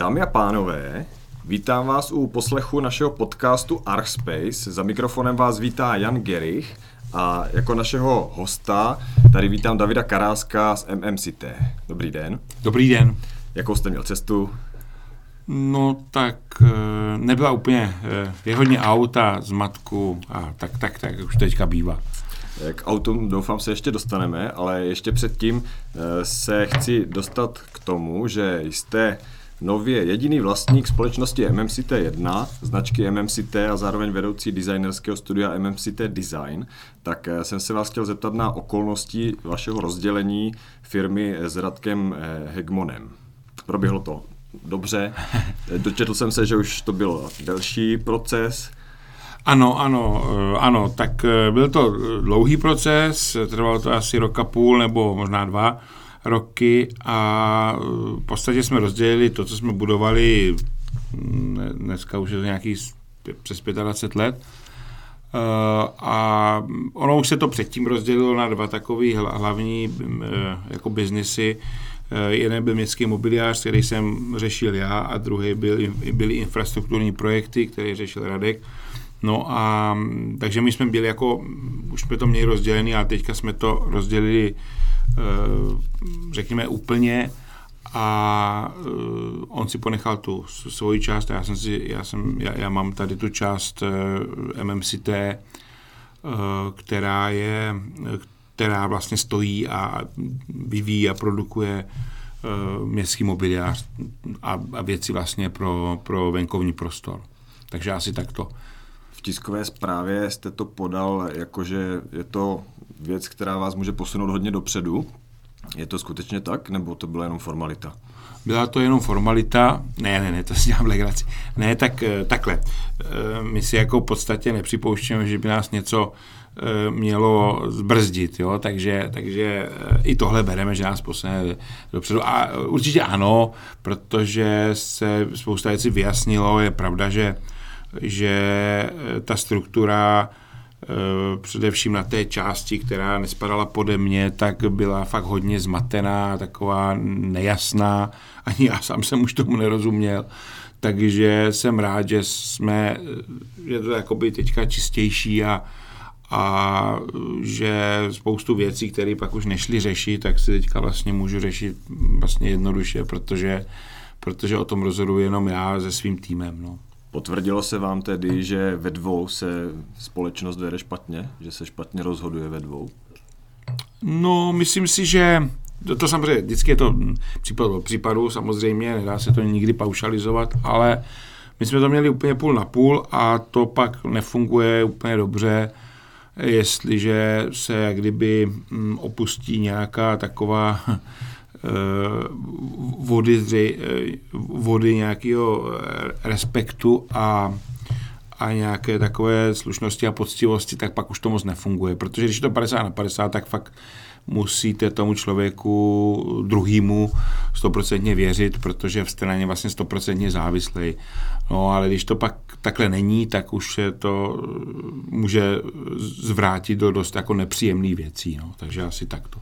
Dámy a pánové, vítám vás u poslechu našeho podcastu Archspace. Za mikrofonem vás vítá Jan Gerich a jako našeho hosta tady vítám Davida Karáska z MMCT. Dobrý den. Dobrý den. Jakou jste měl cestu? No tak eh, nebyla úplně, eh, je hodně auta z matku a tak, tak, tak už teďka bývá. K autům doufám se ještě dostaneme, ale ještě předtím eh, se chci dostat k tomu, že jste nově jediný vlastník společnosti MMCT1, značky MMCT a zároveň vedoucí designerského studia MMCT Design, tak jsem se vás chtěl zeptat na okolnosti vašeho rozdělení firmy s Radkem Hegmonem. Proběhlo to dobře. Dočetl jsem se, že už to byl delší proces. Ano, ano, eh, ano, tak eh, byl to dlouhý proces, trvalo to asi roka půl nebo možná dva roky a eh, v podstatě jsme rozdělili to, co jsme budovali, mm, dneska už je to nějaký přes 25 let, a ono už se to předtím rozdělilo na dva takové hlavní jako biznisy. Eh, jeden byl městský mobiliář, který jsem řešil já, a druhý byl, byly infrastrukturní projekty, které řešil Radek. No a takže my jsme byli jako, už jsme to měli rozdělený, a teďka jsme to rozdělili, eh, řekněme, úplně a eh, on si ponechal tu svoji část a já jsem si, já, jsem, já, já mám tady tu část MMCT, která je, která vlastně stojí a vyvíjí a produkuje uh, městský mobiliář a, a věci vlastně pro, pro venkovní prostor. Takže asi takto. V tiskové zprávě jste to podal jakože je to věc, která vás může posunout hodně dopředu. Je to skutečně tak, nebo to byla jenom formalita? Byla to jenom formalita? Ne, ne, ne, to si dělám legraci. Ne, tak eh, takhle. Eh, my si jako v podstatě nepřipouštíme, že by nás něco Eh, mělo zbrzdit, jo? Takže, takže i tohle bereme, že nás posune dopředu. A určitě ano, protože se spousta věcí vyjasnilo, je pravda, že, že ta struktura především na té části, která nespadala pode mě, tak byla fakt hodně zmatená, taková nejasná, ani já sám jsem už tomu nerozuměl, takže jsem rád, že jsme, že to jakoby teďka čistější a, a že spoustu věcí, které pak už nešly řešit, tak si teďka vlastně můžu řešit vlastně jednoduše, protože, protože o tom rozhoduji jenom já se svým týmem. No. Potvrdilo se vám tedy, že ve dvou se společnost vede špatně, že se špatně rozhoduje ve dvou? No, myslím si, že to, to samozřejmě, vždycky je to případ od případu, samozřejmě, nedá se to nikdy paušalizovat, ale my jsme to měli úplně půl na půl a to pak nefunguje úplně dobře jestliže se jak kdyby mm, opustí nějaká taková vody, eh, vody nějakého eh, respektu a, a nějaké takové slušnosti a poctivosti, tak pak už to moc nefunguje. Protože když je to 50 na 50, tak fakt musíte tomu člověku druhýmu stoprocentně věřit, protože v straně vlastně stoprocentně závislý. No ale když to pak takhle není, tak už se to může zvrátit do dost jako nepříjemných věcí. No. Takže asi takto.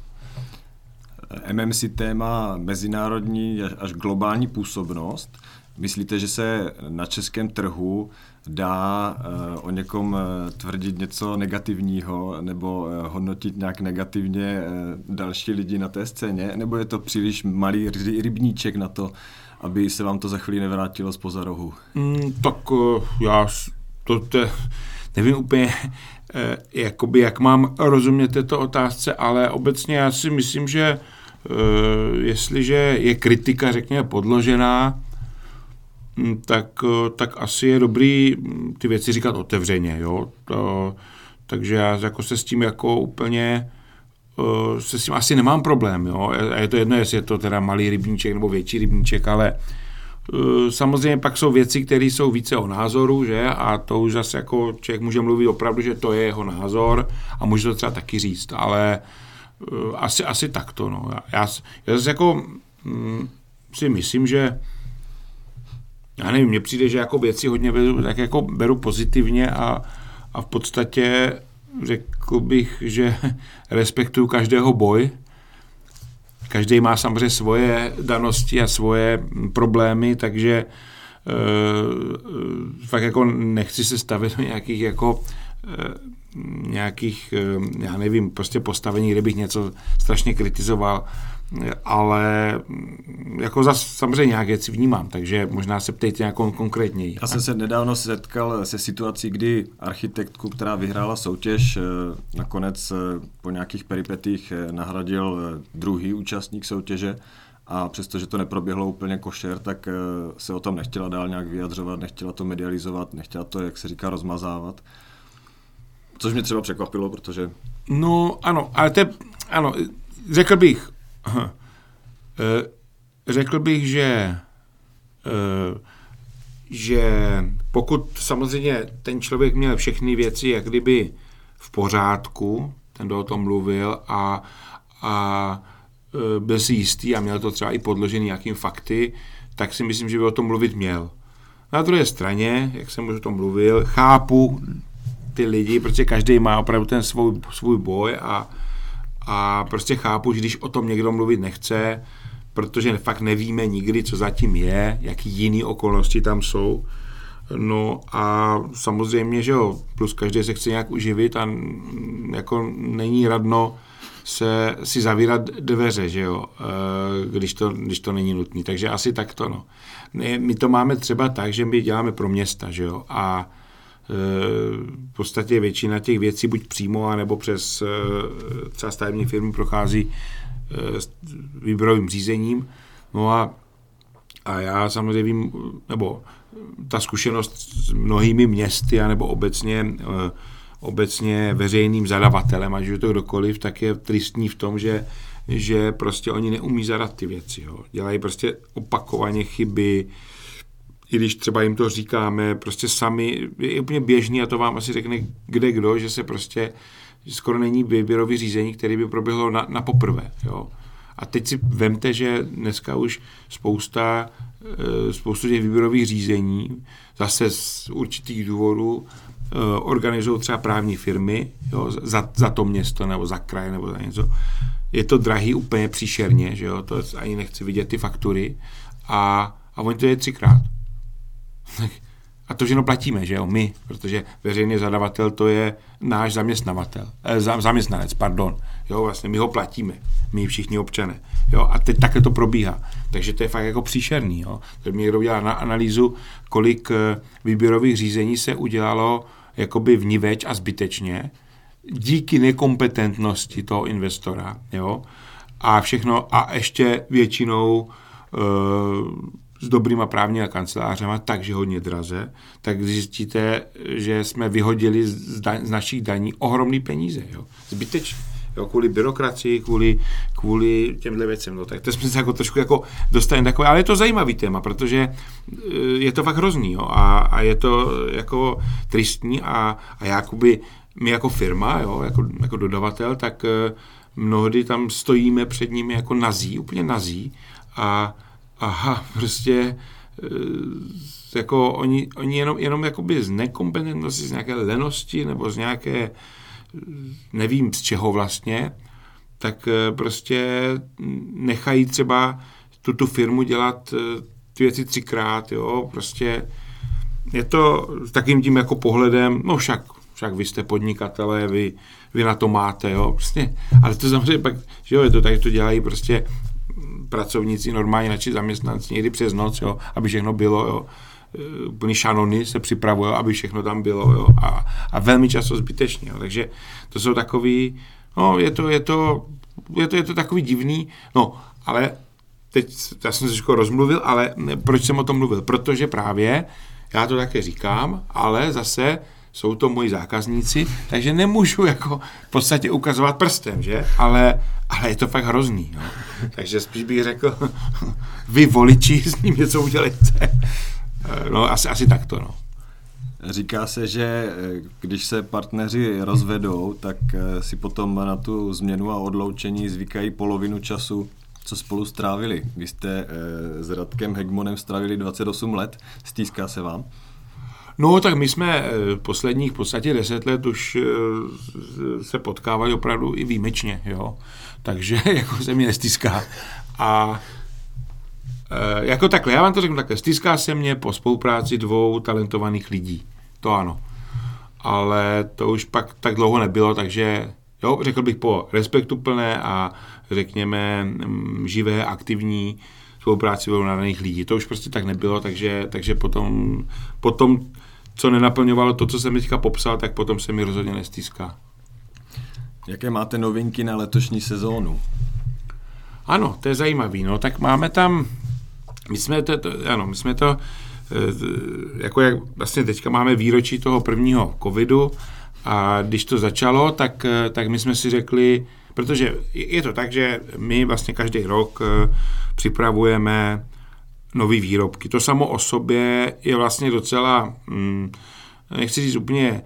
MMC téma mezinárodní až globální působnost. Myslíte, že se na českém trhu dá uh, o někom uh, tvrdit něco negativního nebo uh, hodnotit nějak negativně další lidi na té scéně? Nebo je to příliš malý rybníček na to, aby se vám to za chvíli nevrátilo z rohu? Mm, tak já to, to nevím úplně, jakoby, jak mám rozumět této otázce, ale obecně já si myslím, že jestliže je kritika, řekněme, podložená, mm, tak, uh, tak asi je dobrý mm, ty věci říkat otevřeně, jo. To, takže já jako se s tím jako úplně Eh, se s tím asi nemám problém, jo. A je to jedno, jestli je to teda malý rybníček nebo větší rybníček, ale eh, samozřejmě pak jsou věci, které jsou více o názoru, že? A to už zase jako člověk může mluvit opravdu, že to je jeho názor a může to třeba taky říct, ale eh, asi, asi takto, no. Já, já zase jako hm, si myslím, že já nevím, mně přijde, že jako věci hodně beru, tak jako beru pozitivně a, a v podstatě řekl bych, že respektuju každého boj každý má samozřejmě svoje danosti a svoje problémy, takže uh, fakt jako nechci se stavit do nějakých jako nějakých, já nevím, prostě postavení, kde bych něco strašně kritizoval ale mm, jako zas samozřejmě nějak věci vnímám, takže možná se ptejte nějakou konkrétněji. Já jsem se nedávno setkal se situací, kdy architektku, která vyhrála soutěž, eh, nakonec eh, po nějakých peripetích eh, nahradil druhý účastník soutěže a přestože to neproběhlo úplně košer, tak se o tom nechtěla dál nějak vyjadřovat, nechtěla to medializovat, nechtěla to, jak se říká, rozmazávat. Což mě třeba překvapilo, protože... No ano, ale to je, ano, řekl bych, Aha. E, řekl bych, že e, že pokud samozřejmě ten člověk měl všechny věci jak kdyby v pořádku, ten, kdo o tom mluvil a, a e, byl si jistý a měl to třeba i podložený nějakým fakty, tak si myslím, že by o tom mluvit měl. Na druhé straně, jak jsem už o tom mluvil, chápu ty lidi, protože každý má opravdu ten svůj, svůj boj a, a prostě chápu, že když o tom někdo mluvit nechce, protože fakt nevíme nikdy, co zatím je, jaký jiný okolnosti tam jsou. No a samozřejmě, že jo, plus každý se chce nějak uživit a jako není radno se si zavírat dveře, že jo, e, když to, když to není nutné. Takže asi takto, no. My to máme třeba tak, že my děláme pro města, že jo, a v podstatě většina těch věcí buď přímo, nebo přes eh, třeba stavební firmy prochází eh, výběrovým řízením. No a, a já samozřejmě vím, nebo ta zkušenost s mnohými městy, nebo obecně, eh, obecně veřejným zadavatelem, ať už to kdokoliv, tak je tristní v tom, že že prostě oni neumí zadat ty věci. Jo. Dělají prostě opakovaně chyby, i když třeba jim to říkáme, prostě sami, je úplně běžný a to vám asi řekne kde kdo, že se prostě skoro není výběrový řízení, který by proběhlo na, na poprvé. Jo. A teď si vemte, že dneska už spousta, eh, spoustu těch výběrových řízení zase z určitých důvodů eh, organizují třeba právní firmy jo, za, za to město nebo za kraj nebo za něco. Je to drahý úplně příšerně, že jo, to ani nechci vidět ty faktury a, a oni to je třikrát. A to všechno platíme, že jo, my, protože veřejný zadavatel to je náš zaměstnavatel, eh, zaměstnanec, pardon. Jo, vlastně my ho platíme, my všichni občané. Jo, a teď takhle to probíhá. Takže to je fakt jako příšerný. Jo. Když mi někdo udělá na analýzu, kolik eh, výběrových řízení se udělalo jakoby vniveč a zbytečně, díky nekompetentnosti toho investora. Jo. A všechno, a ještě většinou uh, s dobrýma právníma kancelářema, takže hodně draze, tak zjistíte, že jsme vyhodili z, da- z našich daní ohromný peníze. Jo? Zbytečně. Jo, kvůli byrokracii, kvůli, kvůli těmhle věcem. No, tak to jsme se jako trošku jako dostali takové, ale je to zajímavý téma, protože eh, je to fakt hrozný jo, a, a je to jako tristní a, a jakoby my jako firma, jo, jako, jako dodavatel, tak eh, mnohdy tam stojíme před nimi jako nazí, úplně nazí a aha, prostě e, jako oni, oni jenom, jenom jakoby z nekompetentnosti, z nějaké lenosti nebo z nějaké, nevím z čeho vlastně, tak e, prostě nechají třeba tuto firmu dělat e, ty věci třikrát, jo, prostě je to s takým tím jako pohledem, no však, však vy jste podnikatelé, vy, vy na to máte, jo, prostě, ale to samozřejmě pak, že jo, je to tak, že to dělají prostě pracovníci, normálně naši zaměstnanci, někdy přes noc, jo, aby všechno bylo, jo. E, úplný šanony se připravují, aby všechno tam bylo, jo. A, a velmi často zbytečně, jo. Takže to jsou takový, no, je to, je to, je to, je to takový divný, no, ale teď, já jsem se trošku rozmluvil, ale proč jsem o tom mluvil? Protože právě, já to také říkám, ale zase jsou to moji zákazníci, takže nemůžu jako v podstatě ukazovat prstem, že? Ale, ale je to fakt hrozný. Jo? Takže spíš bych řekl, vy voliči s ním něco udělejte. No asi, asi takto, no. Říká se, že eh, když se partneři rozvedou, tak eh, si potom na tu změnu a odloučení zvykají polovinu času, co spolu strávili. Vy jste eh, s Radkem Hegmonem strávili 28 let, stýská se vám? No, tak my jsme eh, posledních v podstatě deset let už eh, se potkávali opravdu i výjimečně, jo. Takže jako se mi nestýská. A e, jako takhle, já vám to řeknu takhle, stýská se mě po spolupráci dvou talentovaných lidí. To ano. Ale to už pak tak dlouho nebylo, takže jo, řekl bych po respektu plné a řekněme mm, živé, aktivní spolupráci vyrovnaných lidí. To už prostě tak nebylo, takže, takže potom, potom, co nenaplňovalo to, co jsem teďka popsal, tak potom se mi rozhodně nestýská. Jaké máte novinky na letošní sezónu? Ano, to je zajímavý. No, tak máme tam, my jsme to, to ano, my jsme to, eh, jako jak vlastně teďka máme výročí toho prvního covidu a když to začalo, tak, eh, tak my jsme si řekli, protože je to tak, že my vlastně každý rok eh, připravujeme nové výrobky. To samo o sobě je vlastně docela, hm, nechci říct úplně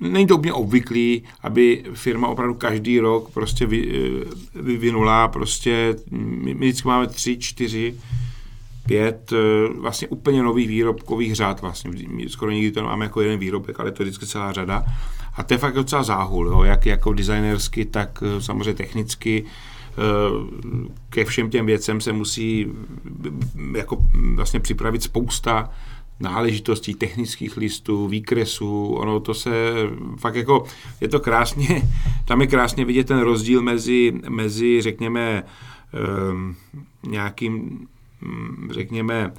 není to úplně obvyklý, aby firma opravdu každý rok prostě vy, eh, vyvinula prostě, my, my vždycky máme tři, čtyři, pět eh, vlastně úplně nových výrobkových řád vlastně. My skoro nikdy to máme jako jeden výrobek, ale to je vždycky celá řada. A to je fakt docela záhul, jo, jak jako designersky, tak eh, samozřejmě technicky ke všem těm věcem se musí jako vlastně připravit spousta náležitostí technických listů, výkresů, ono to se fakt jako, je to krásně, tam je krásně vidět ten rozdíl mezi, mezi řekněme, um, nějakým, um, řekněme,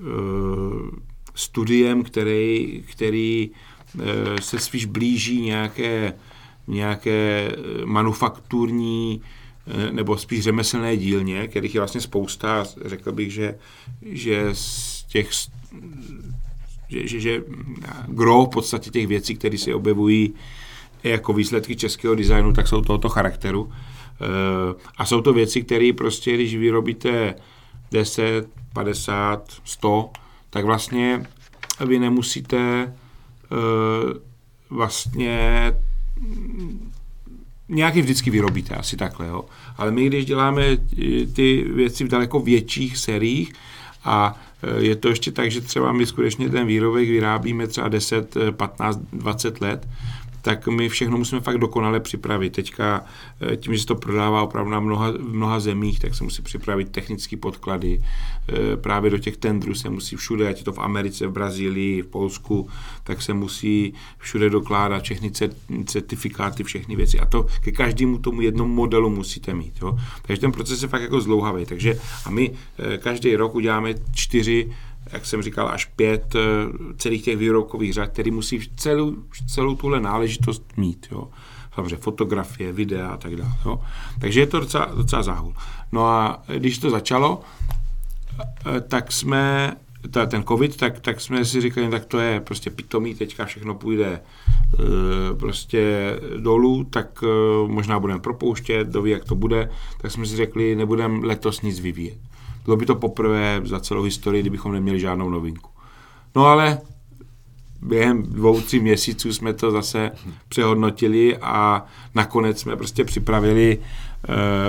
uh, studiem, který, který uh, se spíš blíží nějaké, nějaké manufakturní nebo spíš řemeslné dílně, kterých je vlastně spousta, řekl bych, že, že z těch že, že, že gro v podstatě těch věcí, které se objevují jako výsledky českého designu, tak jsou tohoto charakteru. Eh, a jsou to věci, které prostě, když vyrobíte 10, 50, 100, tak vlastně vy nemusíte eh, vlastně nějaký vždycky vyrobíte, asi takhle, jo. Ale my, když děláme ty věci v daleko větších seriích a Eh, je to ještě tak, že třeba my skutečně ten výrobek vyrábíme třeba 10, 15, 20 let, tak my všechno musíme fakt dokonale připravit. Teďka eh, tím, že se to prodává opravdu na mnoha, mnoha zemích, tak se musí připravit technické podklady. Eh, právě do těch tendrů se musí všude, ať je to v Americe, v Brazílii, v Polsku, tak se musí všude dokládat všechny certifikáty, všechny věci. A to ke každému tomu jednomu modelu musíte mít. Jo? Takže ten proces je fakt jako zlouhavý. Takže a my eh, každý rok uděláme čtyři jak jsem říkal, až pět eh, celých těch výrobkových řad, který musí celou, celou tuhle náležitost mít. Jo. Samozřejmě fotografie, videa a tak dále. Jo. Takže je to docela, docela záhul. No a když to začalo, eh, tak jsme ta, ten covid, tak, tak jsme si říkali, tak to je prostě pitomý, teďka všechno půjde e, prostě dolů, tak možná budeme propouštět, doví, jak to bude, tak jsme si řekli, nebudeme letos nic vyvíjet. Bylo by to poprvé za celou historii, kdybychom neměli žádnou novinku. No ale během dvou, tří měsíců jsme to zase přehodnotili a nakonec jsme prostě připravili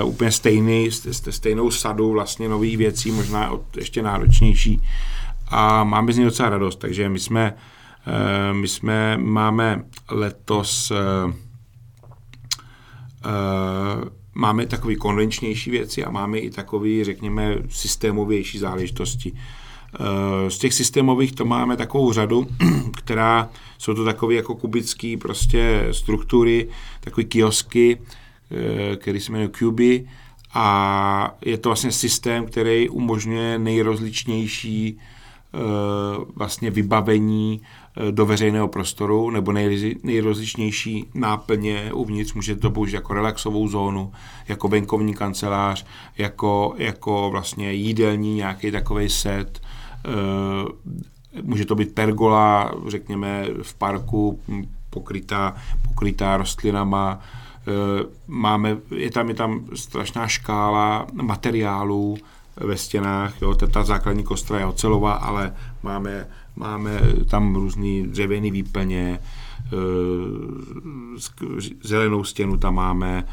uh, úplně stejný, stejnou sadu vlastně nových věcí, možná od, ještě náročnější a máme z něj docela radost, takže my jsme, uh, my jsme máme letos uh, uh, máme takové konvenčnější věci a máme i takové, řekněme, systémovější záležitosti. Eh, z těch systémových to máme takovou řadu, která jsou to takové jako kubické prostě struktury, takové kiosky, eh, který se jmenuje Cuby a je to vlastně systém, který umožňuje nejrozličnější eh, vlastně vybavení do veřejného prostoru nebo nejrozličnější náplně uvnitř. Můžete to použít jako relaxovou zónu, jako venkovní kancelář, jako, jako vlastně jídelní nějaký takový set. Eh, může to být pergola, řekněme, v parku, pokrytá, pokrytá rostlinama, eh, máme, je tam, je tam strašná škála materiálů, ve stěnách. Jo. Ta základní kostra je ocelová, ale máme, máme tam různý dřevěný výplně, zelenou stěnu tam máme,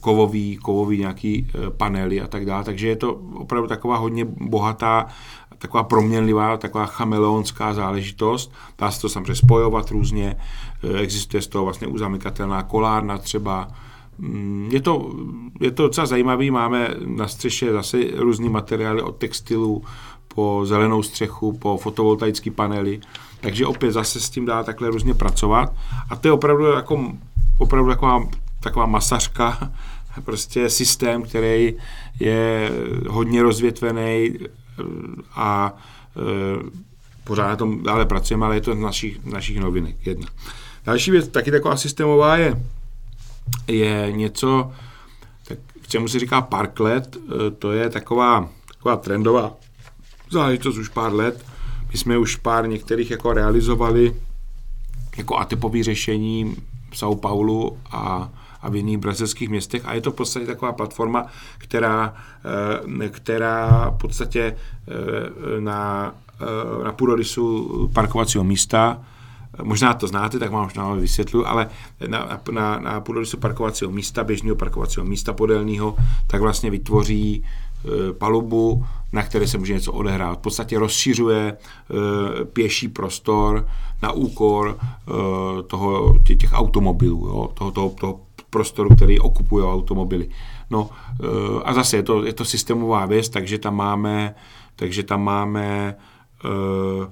kovový, kovový nějaký panely a tak dále. Takže je to opravdu taková hodně bohatá taková proměnlivá, taková chameleonská záležitost. Dá se to samozřejmě spojovat různě, existuje z toho vlastně uzamykatelná kolárna třeba. Mm, je to, je to docela zajímavé, máme na střeše zase různý materiály od textilu po zelenou střechu, po fotovoltaické panely, takže opět zase s tím dá takhle různě pracovat a to je opravdu, jako, opravdu taková, taková masařka, prostě systém, který je hodně rozvětvený, a e, pořád na tom dále pracujeme, ale je to z našich, našich novinek jedna. Další věc, taky taková systémová je, je něco, tak k čemu se říká parklet, e, to je taková, taková trendová záležitost už pár let. My jsme už pár některých jako realizovali jako atypové řešení v São Paulo a a v jiných brazilských městech a je to v podstatě taková platforma, která, eh, která v podstatě eh, na, eh, na půdorysu parkovacího místa Možná to znáte, tak vám možná vysvětlu, ale na, na, na půdorysu parkovacího místa, běžného parkovacího místa podélného, tak vlastně vytvoří palubu, na které se může něco odehrát. V podstatě rozšiřuje pěší prostor na úkor toho, těch automobilů, jo, toho, toho, toho prostoru, který okupují automobily. No eh, a zase je to, je to systémová věc, takže tam máme, takže tam máme Eh,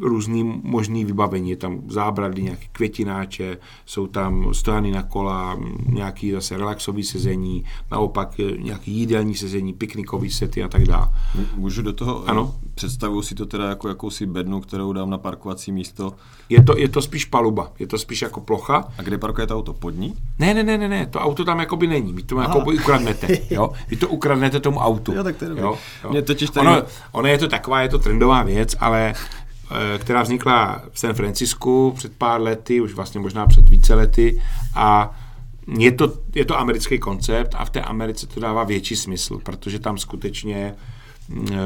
různý možný vybavení. Je tam zábrady, nějaké květináče, jsou tam stojany na kola, nějaký zase relaxový sezení, naopak nějaký jídelní sezení, piknikový sety a tak dále. Můžu do toho, eh, ano? představuji si to teda jako jakousi bednu, kterou dám na parkovací místo. Je to, je to spíš paluba, je to spíš jako plocha. A kde parkuje to auto? Pod ní? Ne, ne, ne, ne, ne, to auto tam jakoby není, vy to Aha. jako ukradnete, jo? Vy to ukradnete tomu autu. Jo, tak to je jo, jo. Mě totiž tady... ono, ono, je to taková, je to trendová věc, ale eh, která vznikla v San Francisku před pár lety, už vlastně možná před více lety a je to, je to americký koncept a v té Americe to dává větší smysl, protože tam skutečně eh,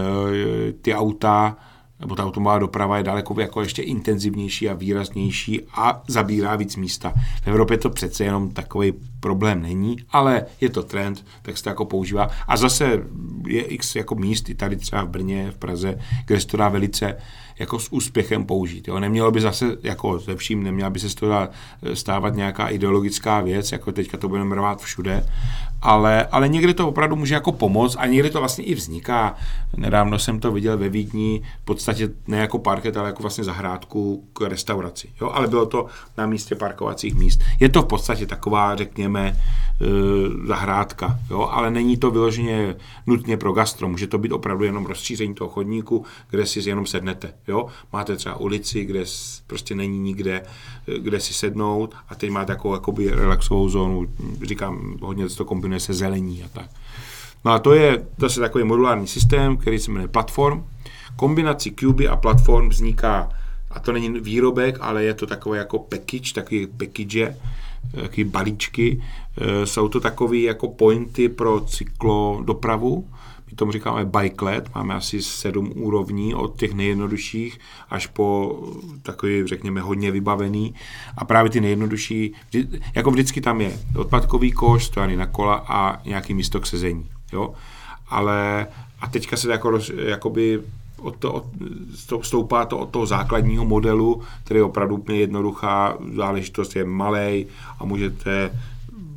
ty auta nebo ta automobilová doprava je daleko jako ještě intenzivnější a výraznější a zabírá víc místa. V Evropě to přece jenom takový problém není, ale je to trend, tak se to jako používá. A zase je x jako míst, i tady třeba v Brně, v Praze, kde se to dá velice jako s úspěchem použít. Jo. Nemělo by zase, jako ze vším, neměla by se z toho stávat nějaká ideologická věc, jako teďka to budeme rvát všude, ale, ale někdy to opravdu může jako pomoct a někdy to vlastně i vzniká. Nedávno jsem to viděl ve Vídni, v podstatě ne jako parket, ale jako vlastně zahrádku k restauraci. Jo? Ale bylo to na místě parkovacích míst. Je to v podstatě taková, řekněme, e, zahrádka, jo? ale není to vyloženě nutně pro gastro. Může to být opravdu jenom rozšíření toho chodníku, kde si jenom sednete. Jo? Máte třeba ulici, kde prostě není nikde, e, kde si sednout a teď máte takovou jakoby relaxovou zónu. Říkám, hodně to kombinuje se zelení a tak. No a to je zase takový modulární systém, který se jmenuje Platform. Kombinací Cuby a Platform vzniká, a to není výrobek, ale je to takové jako package, takový package, takové balíčky. E, jsou to takové jako pointy pro cyklodopravu, tomu říkáme bikelet, máme asi sedm úrovní od těch nejjednodušších až po takový, řekněme, hodně vybavený. A právě ty nejjednodušší, jako vždycky tam je odpadkový koš, stojaný na kola a nějaký místo k sezení. Jo? Ale a teďka se jako, jakoby od to, od, stoupá to od toho základního modelu, který je opravdu úplně jednoduchá záležitost, je malý a můžete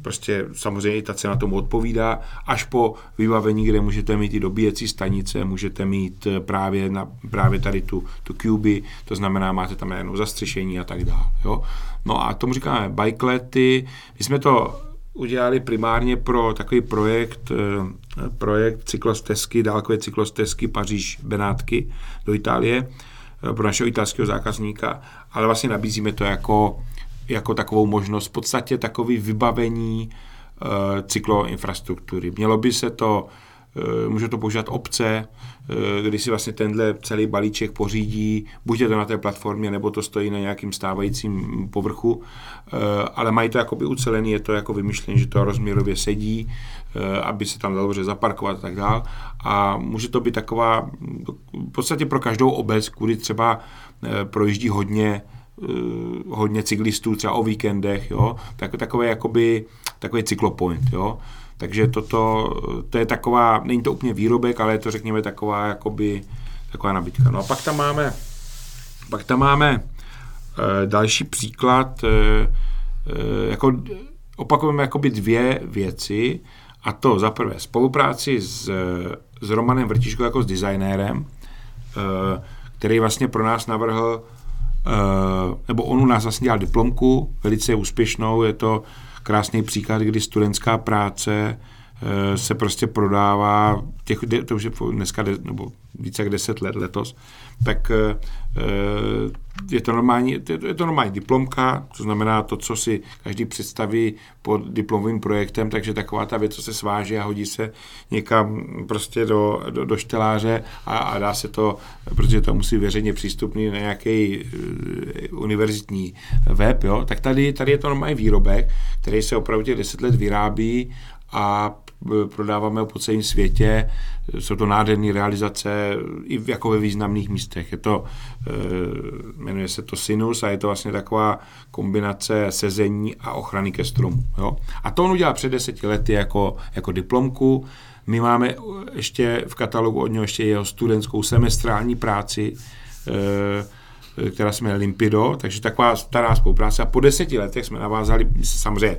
prostě samozřejmě ta cena tomu odpovídá, až po vybavení, kde můžete mít i dobíjecí stanice, můžete mít eh, právě, na, právě tady tu, tu cuby, to znamená, máte tam jenom zastřešení a tak dále. Jo? No a tomu říkáme bikelety. My jsme to udělali primárně pro takový projekt, eh, projekt cyklostezky, dálkové cyklostezky Paříž-Benátky do Itálie eh, pro našeho italského zákazníka, ale vlastně nabízíme to jako jako takovou možnost, v podstatě takový vybavení uh, cykloinfrastruktury. Mělo by se to může to používat obce, kdy si vlastně tenhle celý balíček pořídí, buď je to na té platformě, nebo to stojí na nějakým stávajícím povrchu, ale mají to jakoby ucelený, je to jako vymyšlené, že to rozměrově sedí, aby se tam dalo dobře zaparkovat a tak dál. A může to být taková, v podstatě pro každou obec, kudy třeba projíždí hodně hodně cyklistů třeba o víkendech, jo, tak, takové jakoby, takový cyklopoint, jo. Takže toto, to je taková, není to úplně výrobek, ale je to řekněme taková jakoby, taková nabídka. No a pak tam máme, pak tam máme e, další příklad, e, e, jako opakujeme jakoby dvě věci, a to za prvé spolupráci s, s Romanem Vrtiškou jako s designérem, který vlastně pro nás navrhl Eh, nebo on u nás vlastně dělal diplomku, velice úspěšnou, je to krásný příklad, kdy studentská práce eh, se prostě prodává, těch, to už je dneska, nebo více jak deset let letos, tak eh, je to normální, je to normální diplomka, to znamená to, co si každý představí pod diplomovým projektem, takže taková ta věc, co se sváže a hodí se někam prostě do, do, do šteláře a, a dá se to, protože to musí veřejně přístupný na nějaký uh, univerzitní web, jo, tak tady, tady je to normální výrobek, který se opravdu těch deset let vyrábí a prodáváme ho po celém světě. Jsou to nádherné realizace i v, jako ve významných místech. Je to, eh, jmenuje se to Sinus a je to vlastně taková kombinace sezení a ochrany ke stromu. Jo? A to on udělal před deseti lety jako, jako diplomku. My máme ještě v katalogu od něho ještě jeho studentskou semestrální práci, eh, která jsme Limpido, takže taková stará spolupráce. A po deseti letech jsme navázali, samozřejmě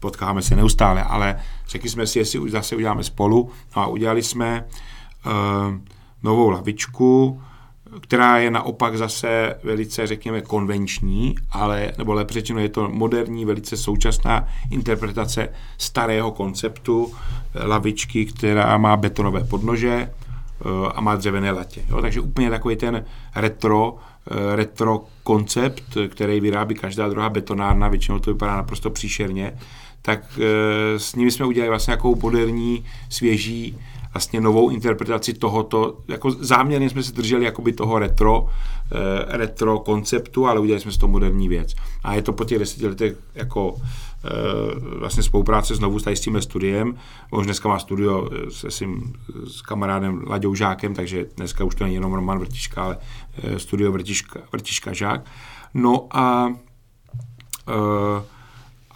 potkáme se neustále, ale řekli jsme si, jestli zase uděláme spolu no a udělali jsme uh, novou lavičku, která je naopak zase velice, řekněme, konvenční, ale, nebo lépe řečeno, je to moderní, velice současná interpretace starého konceptu lavičky, která má betonové podnože uh, a má dřevěné latě. Jo? Takže úplně takový ten retro, retro koncept, který vyrábí každá druhá betonárna, většinou to vypadá naprosto příšerně, tak e, s nimi jsme udělali vlastně nějakou moderní, svěží, vlastně novou interpretaci tohoto, jako záměrně jsme se drželi jakoby toho retro, e, retro konceptu, ale udělali jsme z toho moderní věc. A je to po těch deseti letech jako e, vlastně spolupráce znovu s tímhle studiem. On dneska má studio se svým s kamarádem Laďou Žákem, takže dneska už to není jenom Roman Vrtiška, ale studio Vrtiška, Vrtiška Žák. No a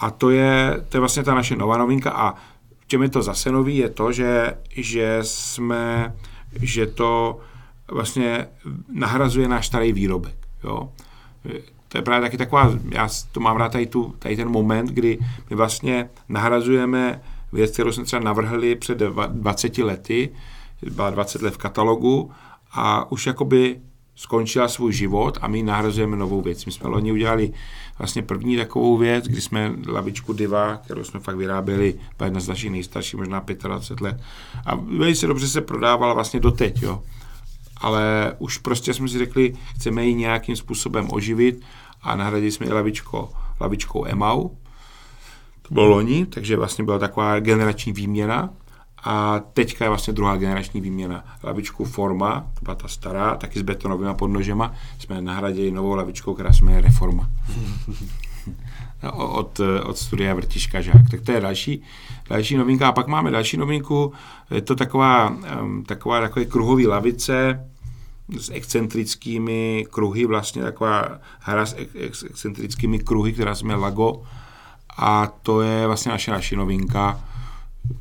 a to je, to je vlastně ta naše nová novinka a v čem je to zase nový, je to, že, že jsme, že to vlastně nahrazuje náš starý výrobek. Jo? To je právě taky taková, já to mám rád tady, tu, tady ten moment, kdy my vlastně nahrazujeme věc, kterou jsme třeba navrhli před 20 lety, byla 20 let v katalogu a už jakoby skončila svůj život a my nahrazujeme novou věc. My jsme loni udělali vlastně první takovou věc, kdy jsme lavičku Diva, kterou jsme fakt vyráběli, byla jedna z našich nejstarších, možná 25 let. A velice dobře se prodávala vlastně doteď, jo. Ale už prostě jsme si řekli, chceme ji nějakým způsobem oživit a nahradili jsme ji lavičko, lavičkou Emau. To bylo loni, takže vlastně byla taková generační výměna a teďka je vlastně druhá generační výměna. Lavičku Forma, to byla ta stará, taky s betonovými podnožema, jsme nahradili novou lavičkou, která se jmenuje Reforma. od, od studia Vrtiška Žák. Tak to je další, další novinka. A pak máme další novinku, je to taková, taková takový kruhový lavice s excentrickými kruhy, vlastně taková hra s ex, excentrickými kruhy, která se jmenuje Lago. A to je vlastně naše, naše novinka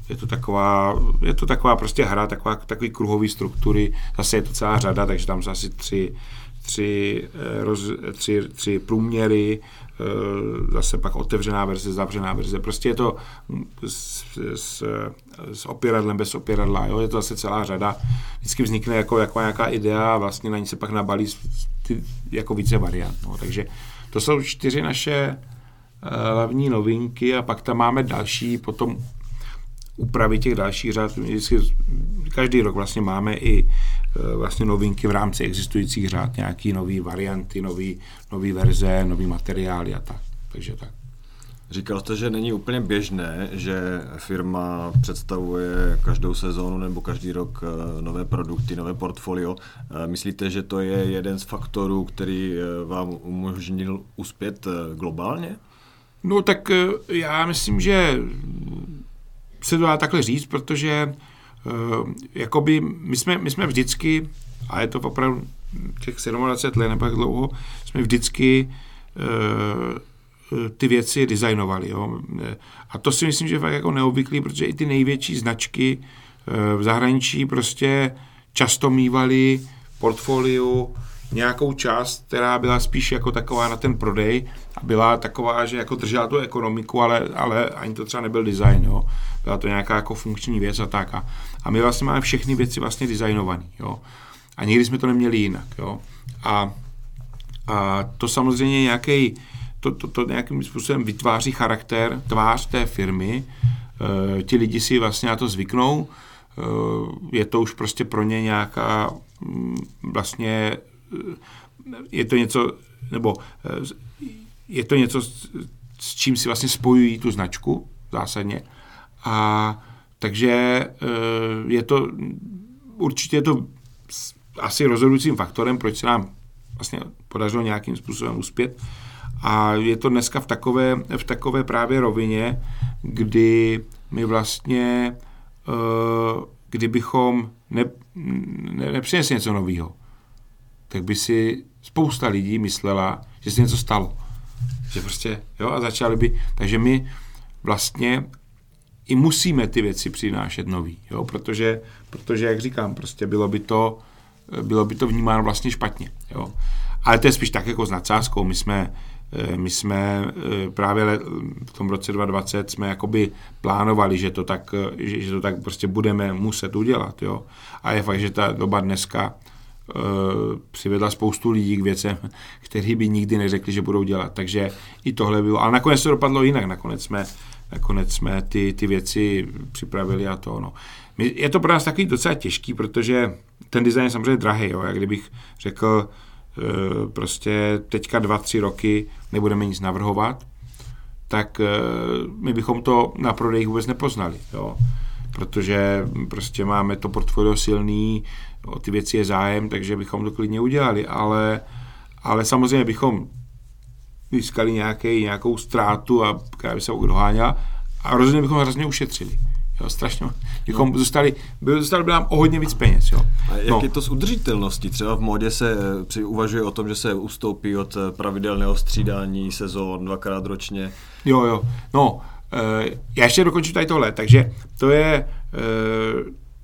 je to taková, je to taková prostě hra, taková, takový kruhový struktury, zase je to celá řada, takže tam jsou asi tři, tři, eh, roz, tři, tři průměry, eh, zase pak otevřená verze, zavřená verze. Prostě je to s, s, s opěradlem, bez opěradla, jo? je to zase celá řada. Vždycky vznikne jako, jako nějaká idea a vlastně na ní se pak nabalí ty, jako více variant. No? Takže to jsou čtyři naše eh, hlavní novinky a pak tam máme další potom úpravy těch dalších řád. Vždycky, každý rok vlastně máme i e, vlastně novinky v rámci existujících řád, nějaký nové varianty, nový, nový verze, nový materiály a tak. Takže tak. Říkal jste, že není úplně běžné, že firma představuje každou sezónu nebo každý rok eh, nové produkty, nové portfolio. Eh, myslíte, že to je jeden z faktorů, který eh, vám umožnil uspět globálně? No tak já myslím, že se to dá takhle říct, protože jakoby my jsme, my jsme vždycky, a je to opravdu těch 27 let nebo jak dlouho, jsme vždycky ty věci designovali. Jo. A to si myslím, že je fakt jako neobvyklý, protože i ty největší značky eh, v zahraničí prostě často mývali portfoliu nějakou část, která byla spíš jako taková na ten prodej a byla taková, že jako držela tu ekonomiku, ale, ale ani to třeba nebyl design, jo. Byla to nějaká jako funkční věc a tak. A, a my vlastně máme všechny věci vlastně designované, jo. A nikdy jsme to neměli jinak, jo. A, a to samozřejmě nějaký to, to, to nějakým způsobem vytváří charakter, tvář té firmy. E, ti lidi si vlastně na to zvyknou. E, je to už prostě pro ně nějaká mm, vlastně je to něco, nebo je to něco, s čím si vlastně spojují tu značku zásadně. A takže je to určitě je to asi rozhodujícím faktorem, proč se nám vlastně podařilo nějakým způsobem uspět. A je to dneska v takové, v takové právě rovině, kdy my vlastně, uh, kdybychom ne, ne, nepřinesli něco nového, tak by si spousta lidí myslela, že se něco stalo. Že prostě, jo, a začali by, takže my vlastně i musíme ty věci přinášet nový, jo, protože, protože, jak říkám, prostě bylo by to, bylo by to vnímáno vlastně špatně, jo. Ale to je spíš tak jako s nadsázkou. My jsme, Eh, my jsme eh, právě v tom roce 2020 jsme jakoby plánovali, že to tak, eh, že, že to tak prostě budeme muset udělat. Jo. A je fakt, že ta doba dneska přivedla spoustu lidí k věcem, kteří by nikdy neřekli, že budou dělat. Takže i tohle bylo. Ale nakonec to dopadlo jinak. Nakonec jsme, nakonec jsme ty, ty věci připravili a to. No. Je to pro nás takový docela těžký, protože ten design je samozřejmě drahý. Jo. Jak kdybych řekl, Eh, prostě teďka dva, tři roky nebudeme nic navrhovat, tak eh, my bychom to na prodejích vůbec nepoznali, jo. Protože prostě máme to portfolio silný, o ty věci je zájem, takže bychom to klidně udělali, ale, ale samozřejmě bychom získali nějaký, nějakou ztrátu, a, která by se doháněla a rozhodně bychom hrozně ušetřili. Jo, strašně. Bychom no. zůstali, by, zůstali by nám o hodně víc peněz. Jo. A jak no. je to s udržitelností? Třeba v modě se eh, při, uvažuje o tom, že se ustoupí od eh, pravidelného střídání sezón dvakrát ročně. Jo, jo. No, e, já ještě dokončím tady tohle. Takže to je, e,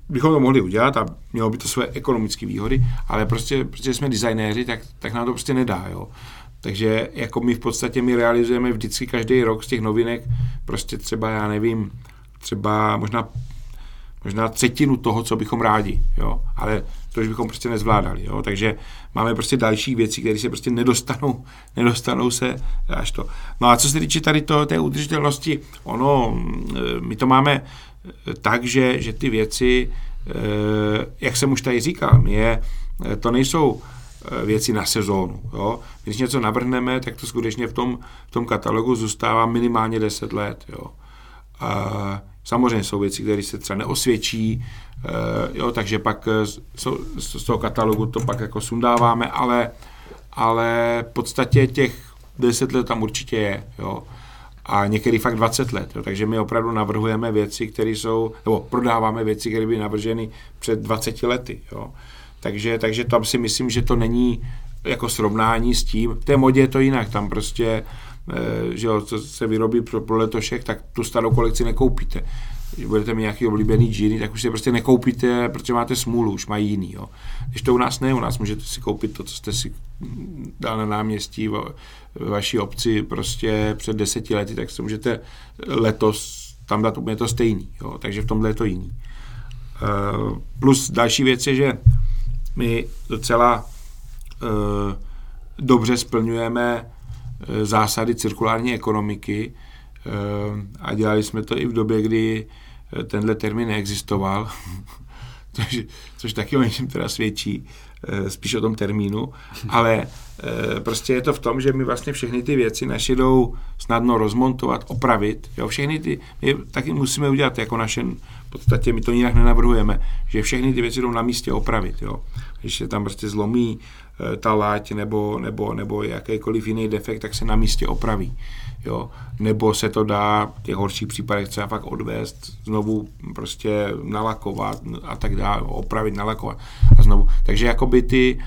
bychom to mohli udělat a mělo by to své ekonomické výhody, ale prostě, protože jsme designéři, tak, tak nám to prostě nedá. Jo. Takže jako my v podstatě my realizujeme vždycky každý rok z těch novinek prostě třeba, já nevím, třeba možná, možná třetinu toho, co bychom rádi, jo, ale to už bychom prostě nezvládali, jo, takže máme prostě další věci, které se prostě nedostanou, nedostanou se až to. No a co se týče tady to, té udržitelnosti, ono, my to máme tak, že, ty věci, eh, jak jsem už tady říkal, je, to nejsou eh, věci na sezónu. Jo? Když něco navrhneme, tak to skutečně v tom, v tom katalogu zůstává minimálně 10 let. Jo? A samozřejmě jsou věci, které se třeba neosvědčí, eh, jo, takže pak eh, z toho katalogu to pak jako sundáváme, ale, ale v podstatě těch 10 let tam určitě je. Jo. A některý fakt 20 let. Jo. Takže my opravdu navrhujeme věci, které jsou, nebo prodáváme věci, které byly navrženy před 20 lety. Jo. Takže, takže tam si myslím, že to není jako srovnání s tím. V té modě je to jinak. Tam prostě Eh, že jo, co se vyrobí pro, pro letošek, tak tu starou kolekci nekoupíte. Budete mít nějaký oblíbený džíny, tak už si prostě nekoupíte, protože máte smůlu, už mají jiný. Jo. Když to u nás ne, u nás můžete si koupit to, co jste si dal na náměstí ve vaší obci prostě před deseti lety, tak se můžete letos tam dát úplně to stejný. Jo. Takže v tomhle je to jiný. Uh, plus další věc je, že my docela uh, dobře splňujeme Eh, zásady cirkulární ekonomiky a dělali jsme to i v době, kdy eh, tenhle termín neexistoval, což, což taky o něčem teda svědčí. spíš o tom termínu, ale prostě je to v tom, že my vlastně všechny ty věci naše jdou snadno rozmontovat, opravit. Jo? Všechny ty, my taky musíme udělat jako naše, v podstatě my to jinak nenavrhujeme, že všechny ty věci jdou na místě opravit. Jo? Když se tam prostě zlomí ta láť nebo, nebo, nebo jakýkoliv jiný defekt, tak se na místě opraví jo, nebo se to dá v těch horších případech třeba fakt odvést, znovu prostě nalakovat a tak dále, opravit, nalakovat a znovu. Takže jakoby ty,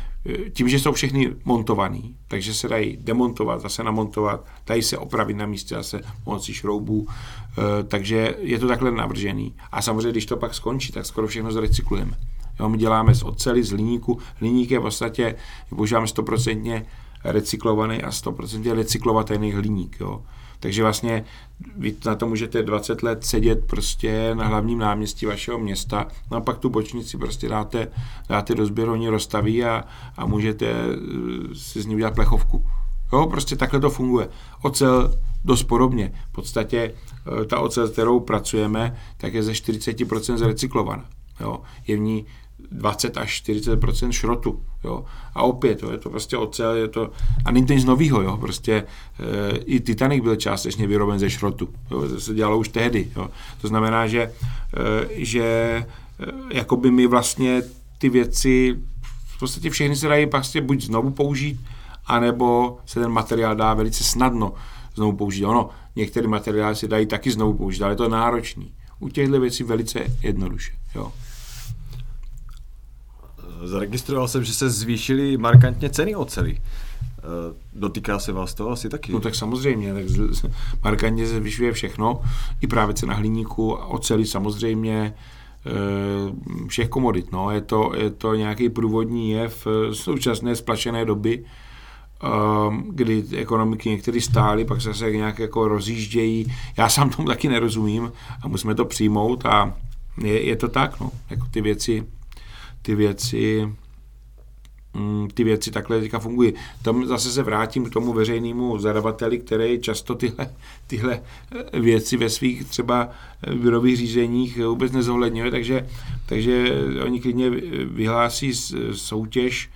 tím, že jsou všechny montovaný, takže se dají demontovat, zase namontovat, dají se opravit na místě zase pomocí šroubů, e, takže je to takhle navržený. A samozřejmě, když to pak skončí, tak skoro všechno zrecyklujeme. Jo, my děláme z oceli, z hliníku. Hliník je v podstatě, používáme 100% recyklovaný a 100% recyklovatelný hliník. Jo. Takže vlastně vy na to můžete 20 let sedět prostě na hlavním náměstí vašeho města, no a pak tu bočnici prostě dáte, dáte do sběru, oni rozstaví a, a můžete eh, si z ní udělat plechovku. Jo, prostě takhle to funguje. Ocel dost podobně. V podstatě eh, ta ocel, kterou pracujeme, tak je ze 40% zrecyklovaná. Jo. Je v ní 20 až 40% šrotu. Jo. A opět, jo, je to prostě ocel, je to, a není to nic novýho, jo, prostě e, i Titanic byl částečně vyroben ze šrotu, jo, to se dělalo už tehdy, jo. To znamená, že, e, že e, jakoby my vlastně ty věci, v podstatě všechny se dají prostě buď znovu použít, anebo se ten materiál dá velice snadno znovu použít. Ono, některé materiály se dají taky znovu použít, ale je to náročný. U těchto věcí velice jednoduše. Jo. Zaregistroval jsem, že se zvýšily markantně ceny oceli. Eh, dotýká se vás to asi taky? No tak samozřejmě, tak markantně se zvyšuje všechno, i právě cena hliníku, oceli samozřejmě, eh, všech komodit. No. Je, to, je to nějaký průvodní jev současné splašené doby, ehm, kdy ekonomiky některé stály, pak se nějak jako rozjíždějí. Já sám tomu taky nerozumím a musíme to přijmout a je, je to tak, no. jako ty věci ty věci mm, ty věci takhle teďka fungují. Tam zase se vrátím k tomu veřejnému zadavateli, který často tyhle, tyhle eh, věci ve svých třeba eh, výrobých řízeních vůbec nezohledňuje, takže, takže oni klidně vyhlásí soutěž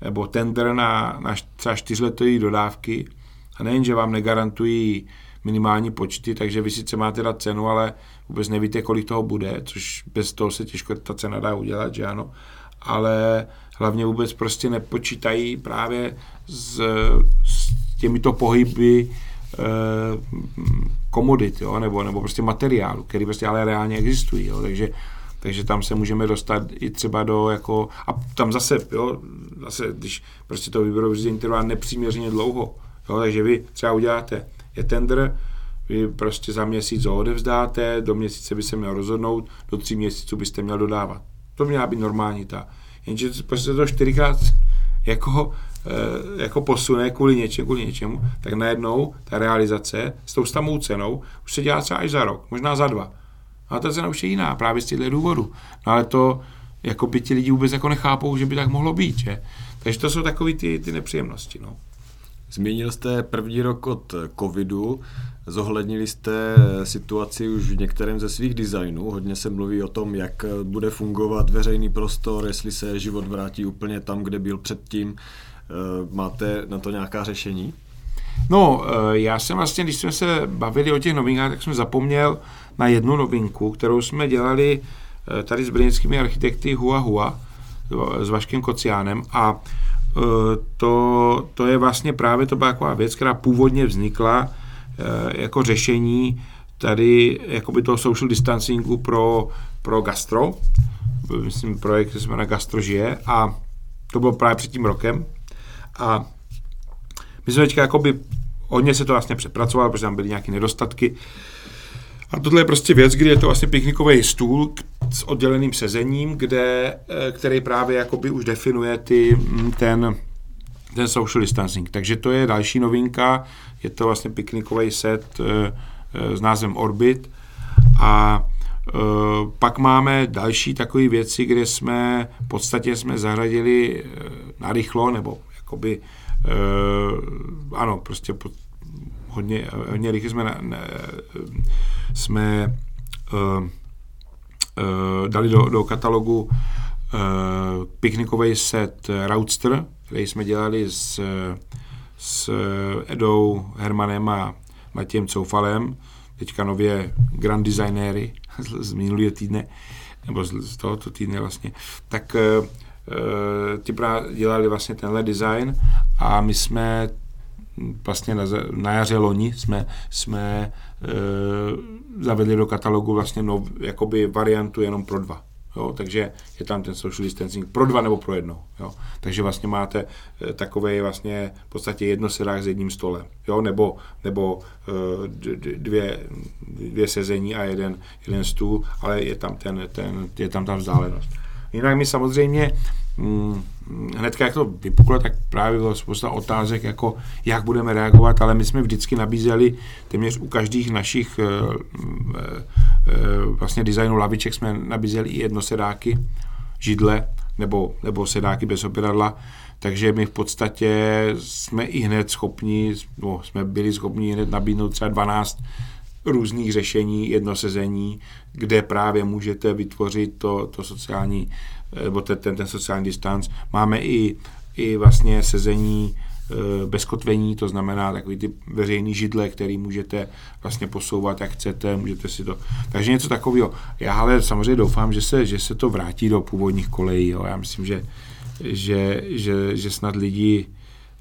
nebo tender na, na třeba čtyřletové dodávky a nejen, že vám negarantují minimální počty, takže vy sice máte dát cenu, ale vůbec nevíte, kolik toho bude, což bez toho se těžko ta cena dá udělat, že ano, ale hlavně vůbec prostě nepočítají právě s, s těmito pohyby eh, komodit, jo, nebo, nebo prostě materiálu, který prostě ale reálně existují, jo, takže takže tam se můžeme dostat i třeba do jako, a tam zase, jo, zase, když prostě to výběrové řízení trvá nepřiměřeně dlouho, jo, takže vy třeba uděláte, je tender, vy prostě za měsíc ho odevzdáte, do měsíce by se měl rozhodnout, do tří měsíců byste měl dodávat. To měla být normální ta. Jenže prostě to čtyřikrát jako, e, jako posune kvůli něčemu, kvůli něčemu, tak najednou ta realizace s tou samou cenou už se dělá třeba až za rok, možná za dva. A ta cena už je jiná, právě z těchto důvodů. No ale to, jako by ti lidi vůbec jako nechápou, že by tak mohlo být, že? Takže to jsou takové ty, ty nepříjemnosti, no. Zmínil jste první rok od covidu, zohlednili jste situaci už v některém ze svých designů. Hodně se mluví o tom, jak bude fungovat veřejný prostor, jestli se život vrátí úplně tam, kde byl předtím. Eh, máte na to nějaká řešení? No, eh, já jsem vlastně, když jsme se bavili o těch novinkách, tak jsem zapomněl na jednu novinku, kterou jsme dělali eh, tady s brněnskými architekty Hua Hua s Vaškem Kociánem a to, to je vlastně právě to byla taková věc, která původně vznikla jako řešení tady jakoby toho social distancingu pro, pro gastro. Myslím, projekt se jmenuje Gastro žije a to bylo právě před tím rokem. A my jsme teďka jakoby hodně se to vlastně přepracovalo, protože tam byly nějaké nedostatky. A tohle je prostě věc, kdy je to vlastně piknikový stůl s odděleným sezením, kde, eh, který právě jakoby už definuje ty, mm, ten, ten social distancing. Takže to je další novinka, je to vlastně piknikový set eh, eh, s názvem Orbit. A pak máme další takové věci, kde jsme v podstatě jsme zařadili narychlo, nebo jakoby ano, prostě pod, hodně, hodně rychle jsme, ne, jsme dali do, do katalogu piknikový set Roadster, který jsme dělali s, s Edou Hermanem a Matějem Coufalem, teďka nově grand designéry z minulého týdne, nebo z tohoto týdne vlastně, tak ty dělali vlastně tenhle design a my jsme vlastně na, na jaře loni jsme, jsme e, zavedli do katalogu vlastně nov, jakoby variantu jenom pro dva. Jo, takže je tam ten social distancing pro dva nebo pro jedno. Jo. Takže vlastně máte e, takové vlastně v podstatě jedno sedák s jedním stolem. Jo, nebo, nebo e, dvě, dvě sezení a jeden, jeden stůl, ale je tam, ten, ten, je tam ta vzdálenost. Jinak my samozřejmě mm, hned jak to vypuklo, tak právě bylo spousta otázek, jako jak budeme reagovat, ale my jsme vždycky nabízeli téměř u každých našich e, e, vlastně designu laviček jsme nabízeli i jednosedáky, židle nebo, nebo sedáky bez opěradla, takže my v podstatě jsme i hned schopni, no, jsme byli schopni hned nabídnout třeba 12 různých řešení, jednosezení, kde právě můžete vytvořit to, to sociální, nebo ten, ten, ten sociální distanc. Máme i, i vlastně sezení e, bez kotvení, to znamená takový ty veřejný židle, který můžete vlastně posouvat, jak chcete, můžete si to... Takže něco takového. Já ale samozřejmě doufám, že se, že se to vrátí do původních kolejí. Jo. Já myslím, že, že, že, že snad lidi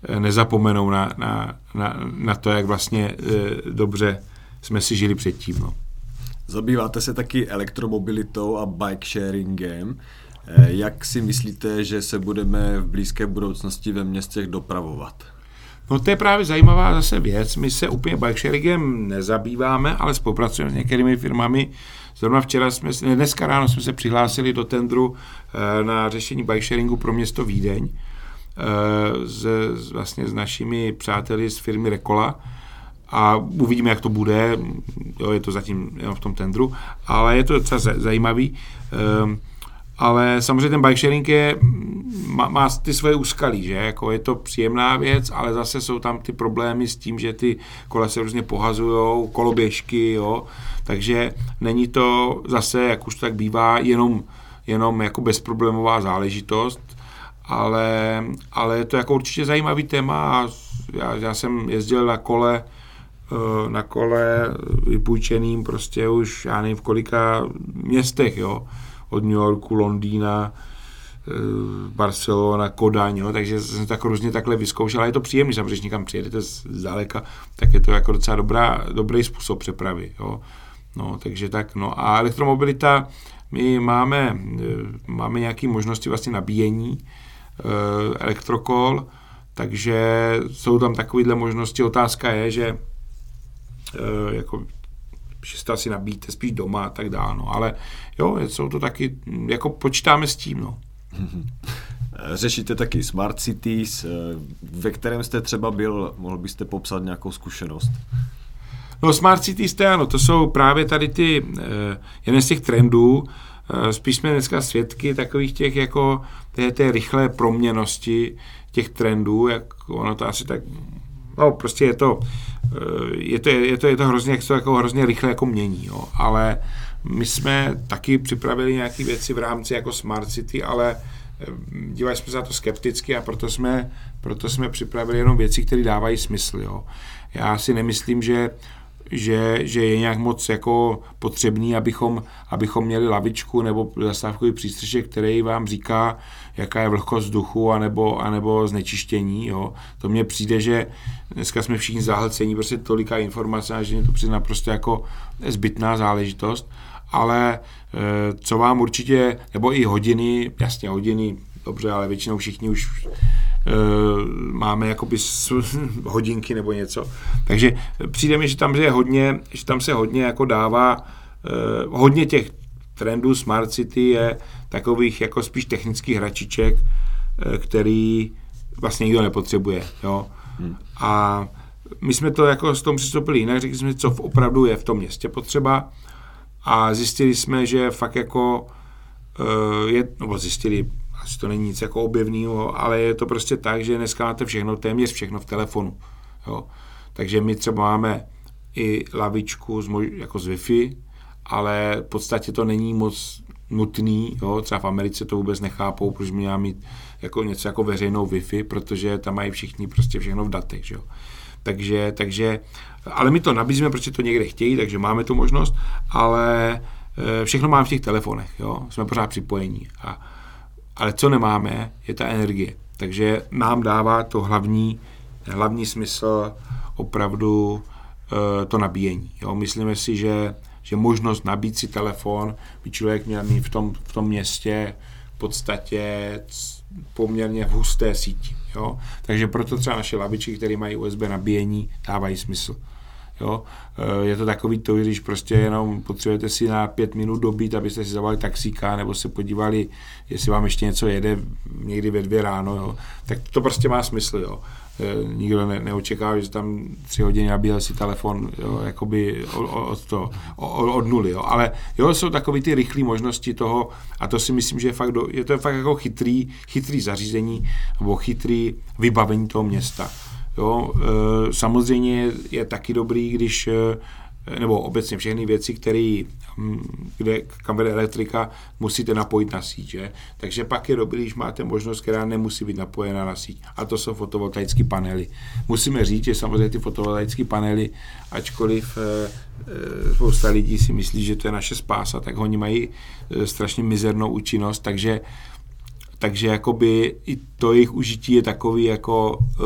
e, nezapomenou na, na, na, na to, jak vlastně e, dobře jsme si žili předtím. No. Zabýváte se taky elektromobilitou a bike sharingem. Eh, jak si myslíte, že se budeme v blízké budoucnosti ve městech dopravovat? No to je právě zajímavá zase věc. My se úplně bike sharingem nezabýváme, ale spolupracujeme s některými firmami. Zrovna včera jsme, dneska ráno jsme se přihlásili do tendru eh, na řešení bike sharingu pro město Vídeň s, eh, vlastně s našimi přáteli z firmy Rekola a uvidíme, jak to bude, jo, je to zatím jenom v tom tendru, ale je to docela zajímavý. Um, ale samozřejmě ten bike sharing je, má, má ty svoje úskalí, že? Jako je to příjemná věc, ale zase jsou tam ty problémy s tím, že ty kola se různě pohazují, koloběžky, jo? takže není to zase, jak už tak bývá, jenom, jenom jako bezproblémová záležitost, ale, ale je to jako určitě zajímavý téma a já, já jsem jezdil na kole Eh, na kole vypůjčeným prostě už, já nevím, v kolika městech, jo, od New Yorku, Londýna, eh, Barcelona, Kodaň, jo, takže jsem tak různě takhle vyzkoušel, ale je to příjemný, samozřejmě, když někam přijedete zdaleka, tak je to jako docela dobrá, dobrý způsob přepravy, jo. No, takže tak, no a elektromobilita, my máme, eh, máme nějaké možnosti vlastně nabíjení elektrokol, takže jsou tam takovéhle možnosti. Otázka je, že Eh, jako že si to asi nabíjíte spíš doma a tak dále, no. ale jo, jsou to taky, jako počítáme s tím, no. Řešíte taky Smart Cities, eh, ve kterém jste třeba byl, mohl byste popsat nějakou zkušenost? No Smart Cities, to ano, to jsou právě tady ty, eh, jeden z těch trendů, spíš jsme dneska svědky takových těch jako té, té rychlé proměnosti těch trendů, jak ono to asi tak, no prostě je to, Eh, je to, je to, je to hrozně, jak to jako hrozně rychle jako mění, jo. ale my jsme taky připravili nějaké věci v rámci jako Smart City, ale eh, dívali jsme se na to skepticky a proto jsme, proto jsme připravili jenom věci, které dávají smysl. Jo. Já si nemyslím, že že, že je nějak moc jako potřebný, abychom, abychom měli lavičku nebo zastávkový přístřešek, který vám říká, jaká je vlhkost vzduchu anebo, anebo znečištění. Jo. To mně přijde, že dneska jsme všichni zahlcení, prostě tolika informací, že to přijde naprosto jako zbytná záležitost, ale eh, co vám určitě, nebo i hodiny, jasně hodiny, dobře, ale většinou všichni už Eh, máme jakoby hodinky nebo něco. Takže přijde mi, že tam je hodně, že tam se hodně jako dává, eh, hodně těch trendů Smart City je takových jako spíš technických hračiček, eh, který vlastně nikdo nepotřebuje. Jo? Hmm. A my jsme to jako s tom přistoupili jinak, řekli jsme, co opravdu je v tom městě potřeba a zjistili jsme, že fakt jako je, nebo zjistili, asi to není nic jako objevného, ale je to prostě tak, že dneska máte všechno, téměř všechno v telefonu. Jo. Takže my třeba máme i lavičku z, jako z Wi-Fi, ale v podstatě to není moc nutný, jo, třeba v Americe to vůbec nechápou, proč měla mít jako něco jako veřejnou Wi-Fi, protože tam mají všichni prostě všechno v datech, jo. Takže, takže, ale my to nabízíme, protože to někde chtějí, takže máme tu možnost, ale eh, všechno máme v těch telefonech, jo, jsme pořád připojení. A, ale co nemáme, je ta energie. Takže nám dává to hlavní, hlavní smysl opravdu e, to nabíjení. Jo. Myslíme si, že, že možnost nabít si telefon by člověk měl mít v tom, v tom městě v podstatě poměrně v husté síti. Jo? Takže proto třeba naše lavičky, které mají USB nabíjení, dávají smysl. Jo? Eh, je to takový to, když prostě jenom potřebujete si na pět minut dobít, abyste si zavali taxíka, nebo se podívali, jestli vám ještě něco jede někdy ve dvě ráno, jo? tak to prostě má smysl. Jo? Eh, nikdo ne, neočekává, že tam tři hodiny nabíjel si telefon jo, jakoby od, to, od, od nuly. Jo. Ale jo, jsou takové ty rychlé možnosti toho a to si myslím, že je, fakt do, je to fakt jako chytrý, chytrý zařízení nebo chytrý vybavení toho města. Jo, e, samozřejmě je taky dobrý, když e, nebo obecně všechny věci, které, hm, kde kam vede elektrika, musíte napojit na síť. Že? Takže pak je dobrý, když máte možnost, která nemusí být napojena na síť. A to jsou fotovoltaické panely. Musíme říct, že samozřejmě ty fotovoltaické panely, ačkoliv e, spousta lidí si myslí, že to je naše spása, tak oni mají e, strašně mizernou účinnost, takže takže jakoby i to jejich užití je takový, jako e,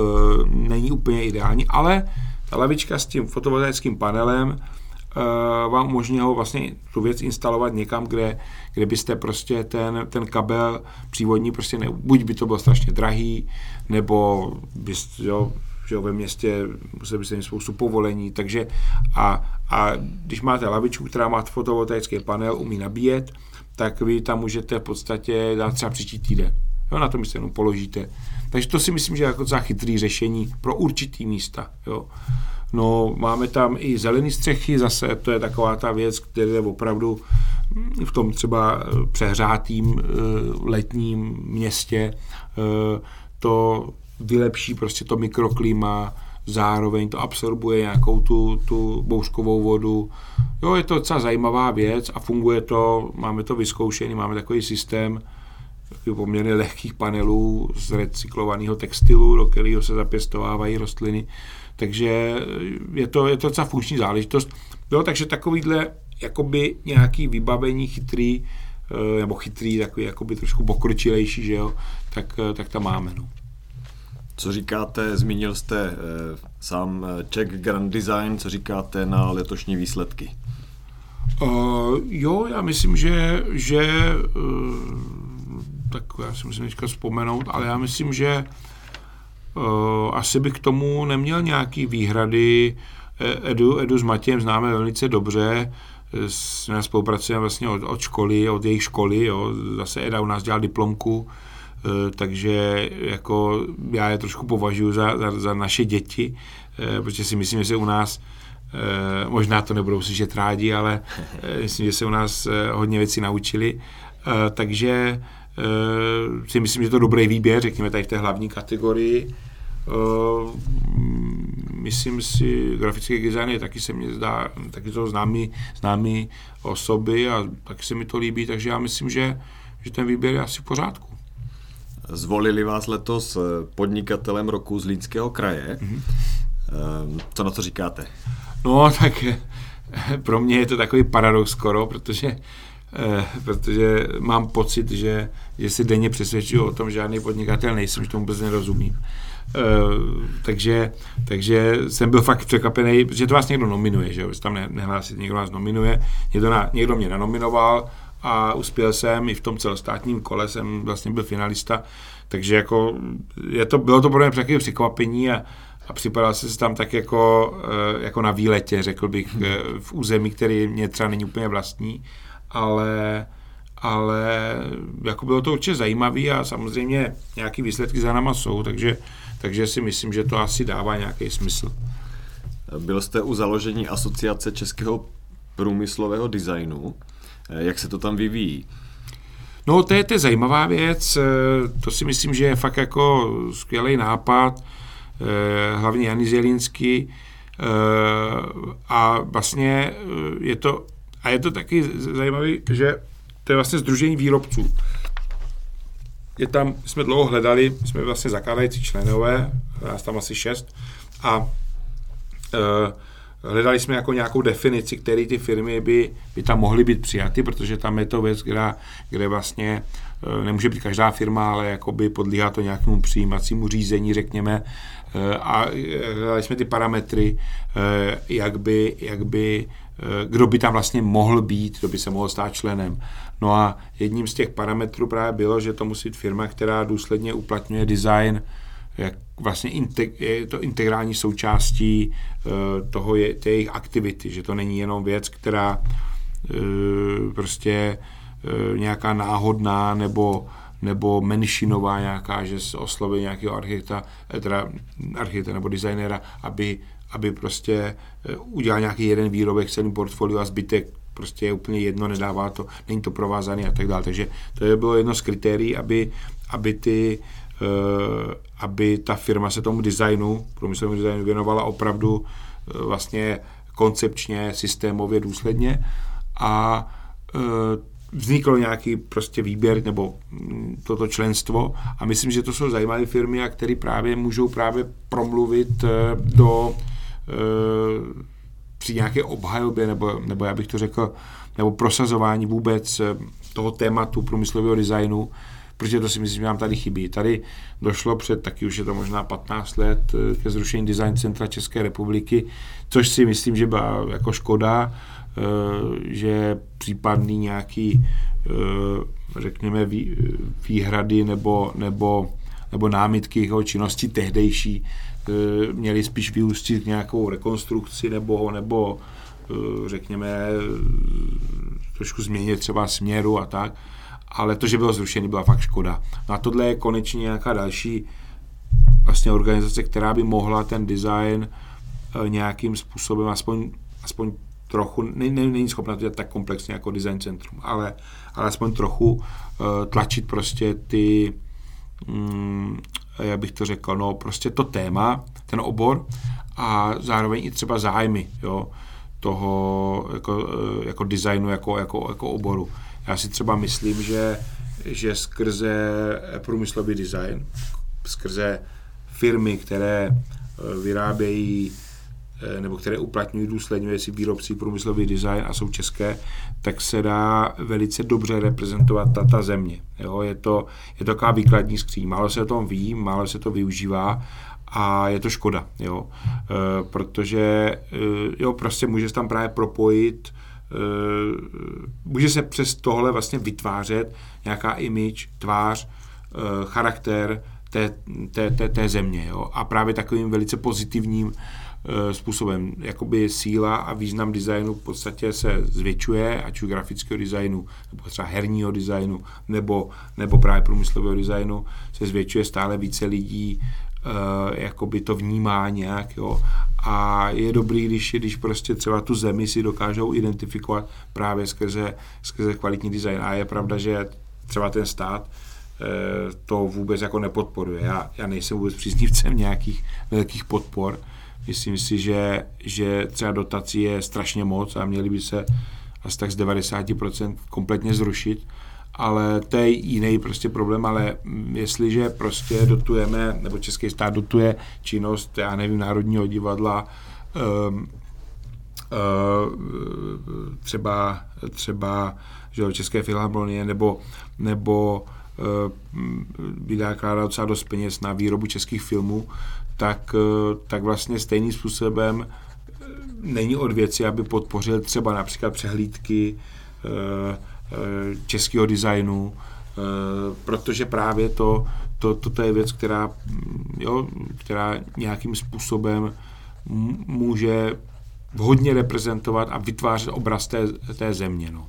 není úplně ideální, ale ta lavička s tím fotovoltaickým panelem uh, vám umožní ho vlastně tu věc instalovat někam, kde, kde byste prostě ten, ten kabel přívodní prostě ne, buď by to bylo strašně drahý, nebo byste, jo, že ve městě museli byste mít spoustu povolení, takže a, a když máte lavičku, která má fotovoltaický panel, umí nabíjet, tak vy tam můžete v podstatě dát třeba příští týden. Jo, na to mi se jenom položíte. Takže to si myslím, že je jako za chytrý řešení pro určitý místa. Jo. No, máme tam i zelený střechy, zase to je taková ta věc, která je opravdu v tom třeba přehrátým eh, letním městě eh, to vylepší prostě to mikroklima, zároveň to absorbuje nějakou tu, tu bouřkovou vodu. Jo, je to docela zajímavá věc a funguje to, máme to vyzkoušený, máme takový systém, poměrně lehkých panelů z recyklovaného textilu, do kterého se zapěstovávají rostliny. Takže je to, je to docela funkční záležitost. Jo, takže takovýhle jakoby nějaký vybavení chytrý, eh, nebo chytrý, takový jakoby trošku pokročilejší, že jo, tak, eh, tak tam máme. No. Co říkáte, zmínil jste eh, sám Czech Grand Design, co říkáte na letošní výsledky? Uh, jo, já myslím, že, že uh, tak já si musím teďka vzpomenout, ale já myslím, že uh, asi bych k tomu neměl nějaký výhrady. E, Edu, Edu s Matějem známe velice dobře, jsme spolupracujeme vlastně od, od školy, od jejich školy, jo. zase Eda u nás dělal diplomku, e, takže jako já je trošku považuji za, za, za naše děti, protože si myslím, že se u nás možná to nebudou slyšet rádi, ale myslím, že se u nás hodně věcí naučili. Takže si myslím, že je to dobrý výběr, řekněme tady v té hlavní kategorii. Myslím si, grafický design je taky se mně zdá, taky to známý, známý osoby a taky se mi to líbí, takže já myslím, že, že ten výběr je asi v pořádku. Zvolili vás letos podnikatelem roku z Línského kraje. Mm-hmm. Co na to říkáte? No, tak pro mě je to takový paradox skoro, protože Eh, protože mám pocit, že, že si denně přesvědčuju o tom, že žádný podnikatel nejsem, že tomu vůbec nerozumím. Eh, takže, takže jsem byl fakt překvapený, že to vás někdo nominuje, že jo, tam ne, nehlásit, někdo vás nominuje, někdo, na, někdo mě nanominoval a uspěl jsem i v tom celostátním kole, jsem vlastně byl finalista, takže jako je to, bylo to pro mě takové překvapení a, a připadal jsem se tam tak jako, eh, jako na výletě, řekl bych, v území, který mě třeba není úplně vlastní ale, ale jako bylo to určitě zajímavé a samozřejmě nějaké výsledky za náma jsou, takže, takže si myslím, že to asi dává nějaký smysl. Byl jste u založení asociace českého průmyslového designu. Jak se to tam vyvíjí? No, to je, to je zajímavá věc. To si myslím, že je fakt jako skvělý nápad. Hlavně Janis Zelinsky. A vlastně je to a je to taky zajímavé, že to je vlastně združení výrobců. Je tam, jsme dlouho hledali, jsme vlastně zakládající členové, nás tam asi šest, a e, hledali jsme jako nějakou definici, které ty firmy by, by tam mohly být přijaty, protože tam je to věc, kde, kde vlastně e, nemůže být každá firma, ale jakoby podlíhá to nějakému přijímacímu řízení, řekněme, e, a hledali jsme ty parametry, jak by, jak by kdo by tam vlastně mohl být, kdo by se mohl stát členem. No a jedním z těch parametrů právě bylo, že to musí být firma, která důsledně uplatňuje design jak vlastně integ, je to integrální součástí uh, toho je, té jejich aktivity, že to není jenom věc, která uh, prostě nějaká náhodná nebo nebo menšinová nějaká, že se osloví nějakého architekta, teda architekta nebo designéra, aby, aby prostě udělal nějaký jeden výrobek celý portfolio a zbytek prostě je úplně jedno, nedává to, není to provázaný a tak dále. Takže to je bylo jedno z kritérií, aby, aby ty Eh, aby ta firma se tomu designu, průmyslovému designu věnovala opravdu eh, vlastně koncepčně, systémově, důsledně a eh, vznikl nějaký prostě výběr nebo mm, toto členstvo a myslím, že to jsou zajímavé firmy, a které právě můžou právě promluvit do při nějaké obhajobě, nebo, nebo já bych to řekl, nebo prosazování vůbec toho tématu průmyslového designu, protože to si myslím, že nám tady chybí. Tady došlo před, taky už je to možná 15 let, eh, ke zrušení Design Centra České republiky, což si myslím, že byla jako škoda, eh, že případný nějaký, eh, řekněme, výhrady nebo, nebo, nebo námitky jeho činnosti tehdejší měly spíš vyústit nějakou rekonstrukci nebo, nebo řekněme, trošku změnit třeba směru a tak ale to, že bylo zrušený, byla fakt škoda. No a tohle je konečně nějaká další vlastně organizace, která by mohla ten design eh, nějakým způsobem aspoň, aspoň trochu, není, není schopna to dělat tak komplexně jako design centrum, ale, ale aspoň trochu uh, tlačit prostě ty, mm, jak bych to řekl, no prostě to téma, ten obor a zároveň i třeba zájmy, jo, toho jako, eh, jako designu, jako, jako, jako oboru. Já si třeba myslím, že, že skrze průmyslový design, skrze firmy, které eh, vyrábějí eh, nebo které uplatňují důsledně si výrobci průmyslový design a jsou české, tak se dá velice dobře reprezentovat ta, ta země. Jo, je, to, je to taková výkladní skříň. Málo se o tom ví, málo se to využívá a je to škoda, jo, e, protože e, jo, prostě může se tam právě propojit Eh, může se přes tohle vlastně vytvářet nějaká image, tvář, eh, charakter té, té, té, té země. Jo? A právě takovým velice pozitivním eh, způsobem. Jakoby síla a význam designu v podstatě se zvětšuje, ať už grafického designu, nebo třeba herního designu, nebo, nebo právě průmyslového designu, se zvětšuje stále více lidí uh, jakoby to vnímá nějak, jo. A je dobrý, když, když prostě třeba tu zemi si dokážou identifikovat právě skrze, skrze kvalitní design. A je pravda, že třeba ten stát uh, to vůbec jako nepodporuje. Já, já nejsem vůbec příznivcem nějakých velkých podpor. Myslím si, že, že třeba dotací je strašně moc a měli by se asi tak z 90% kompletně zrušit ale to je jiný prostě problém, ale jestliže prostě dotujeme, nebo Český stát dotuje činnost, já nevím, Národního divadla, um, uh, třeba, třeba že České filharmonie, nebo, nebo uh, vydá docela dost peněz na výrobu českých filmů, tak, uh, tak vlastně stejným způsobem není od věci, aby podpořil třeba například přehlídky, Eh, českého designu, eh, protože právě to, to, to je věc, která, mm, jo, která nějakým způsobem může hodně reprezentovat a vytvářet obraz té, té země. No.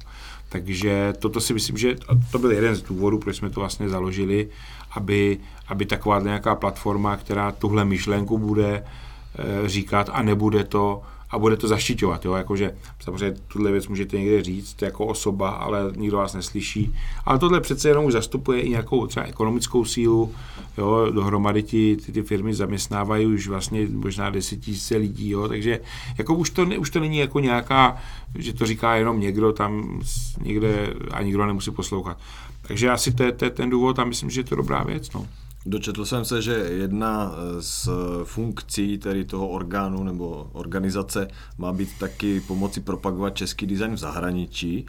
Takže toto si myslím, že to byl jeden z důvodů, proč jsme to vlastně založili, aby, aby taková nějaká platforma, která tuhle myšlenku bude eh, říkat a nebude to a bude to zaštiťovat, jo, jakože samozřejmě tuhle věc můžete někde říct jako osoba, ale nikdo vás neslyší, ale tohle přece jenom už zastupuje i nějakou třeba ekonomickou sílu, jo, dohromady ti, ty, ty firmy zaměstnávají už vlastně možná desetitisíce lidí, jo, takže jako už to, už to není jako nějaká, že to říká jenom někdo tam někde a nikdo nemusí poslouchat. Takže asi to je, ten důvod a myslím, že je to dobrá věc, no. Dočetl jsem se, že jedna z funkcí tedy toho orgánu nebo organizace má být taky pomoci propagovat český design v zahraničí.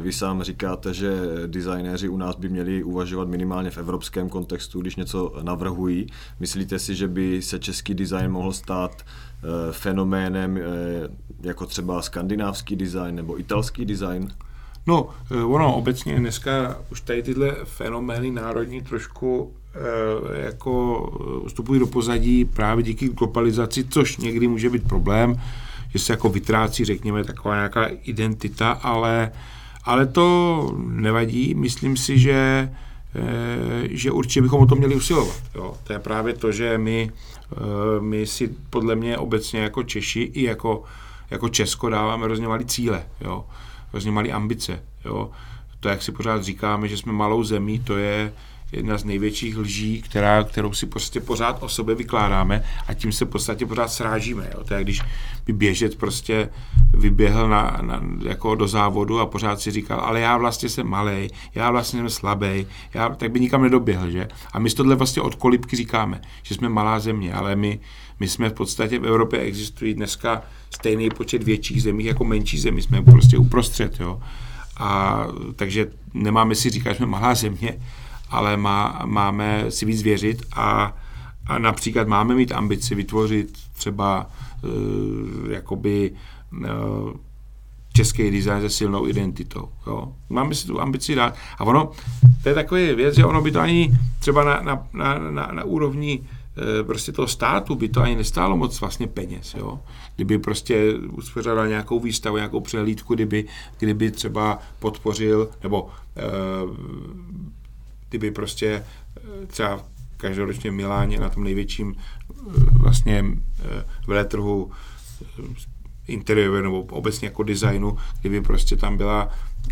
Vy sám říkáte, že designéři u nás by měli uvažovat minimálně v evropském kontextu, když něco navrhují. Myslíte si, že by se český design mohl stát eh, fenoménem eh, jako třeba skandinávský design nebo italský design? No, eh, ono obecně dneska už tady tyhle fenomény národní trošku Eh, jako vstupují do pozadí právě díky globalizaci, což někdy může být problém, že se jako vytrácí, řekněme, taková nějaká identita, ale, ale to nevadí. Myslím si, že, eh, že určitě bychom o to měli usilovat. Jo. To je právě to, že my, eh, my si podle mě obecně jako Češi i jako, jako Česko dáváme hrozně malý cíle, jo. hrozně malý ambice. Jo. To, jak si pořád říkáme, že jsme malou zemí, to je, jedna z největších lží, která, kterou si prostě pořád o sobě vykládáme a tím se v podstatě pořád srážíme. Jo. To je, když by běžet prostě vyběhl na, na, jako do závodu a pořád si říkal, ale já vlastně jsem malý, já vlastně jsem slabý, já, tak by nikam nedoběhl, že? A my tohle vlastně od kolibky říkáme, že jsme malá země, ale my, my jsme v podstatě v Evropě existují dneska stejný počet větších zemí jako menší zemí, jsme prostě uprostřed, jo. A takže nemáme si říkat, že jsme malá země, ale má, máme si víc věřit a, a například máme mít ambici vytvořit třeba uh, jakoby uh, český design se silnou identitou. Jo. Máme si tu ambici dát. A ono, to je takový věc, že ono by to ani třeba na, na, na, na, na úrovni e, prostě toho státu by to ani nestálo moc vlastně peněz. Jo. Kdyby prostě uspořádal nějakou výstavu, nějakou přehlídku, kdyby, kdyby třeba podpořil nebo e, kdyby prostě eh, třeba každoročně v Miláně na tom největším eh, vlastně eh, veletrhu interiéru nebo obecně jako designu, kdyby prostě tam byla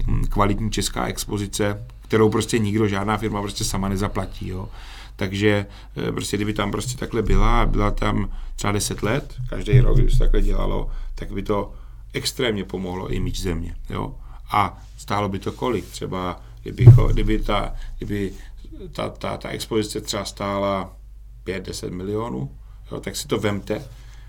hm, kvalitní česká expozice, kterou prostě nikdo, žádná firma prostě sama nezaplatí. Jo. Takže prostě kdyby tam prostě takhle byla a byla tam třeba 10 let, každý rok, kdyby se takhle dělalo, tak by to extrémně pomohlo image země. Jo. A stálo by to kolik? Třeba kdyby, kdyby, ta, kdyby ta, ta, ta expozice třeba stála 5-10 milionů, jo, tak si to vemte